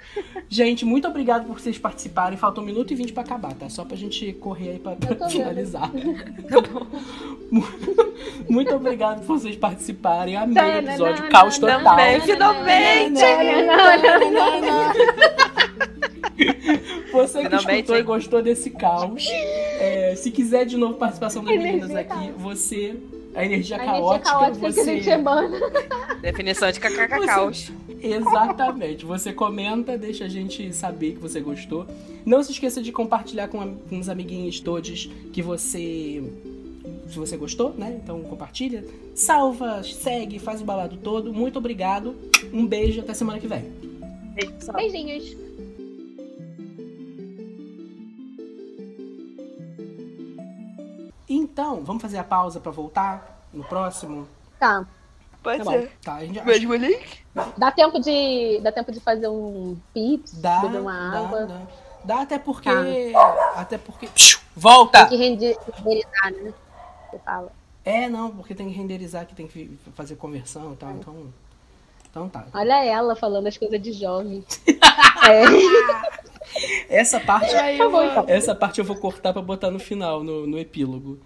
Gente, muito obrigado por vocês participarem. Falta um minuto e vinte pra acabar, tá? Só pra gente correr aí pra, pra finalizar. Muito- Muito obrigado por vocês participarem. Amei o episódio. Caos total. Finalmente! Você que Finalmente, escutou e gostou desse caos, é, se quiser de novo participação das meninas aqui, você, a energia A energia caótica, caótica que a você. gente emana. Definição de kkk Exatamente. Você comenta, deixa a gente saber que você gostou. Não se esqueça de compartilhar com, am- com os amiguinhos todos que você. Se você gostou, né? Então compartilha. Salva, segue, faz o balado todo. Muito obrigado. Um beijo até semana que vem. Beijinhos. Então, vamos fazer a pausa pra voltar no próximo? Tá. Pode Tá bom. ser. Tá, a gente já Mesmo link? Dá tempo de, dá tempo de fazer um pips, dá, beber uma dá, água. dá. Dá até porque. Tá. Até porque. Volta! Tem que render- renderizar, né? Você fala. É, não, porque tem que renderizar, que tem que fazer conversão e tal, então. Então tá. Olha ela falando as coisas de jovem. é. Essa parte. Tá então. Essa parte eu vou cortar pra botar no final, no, no epílogo.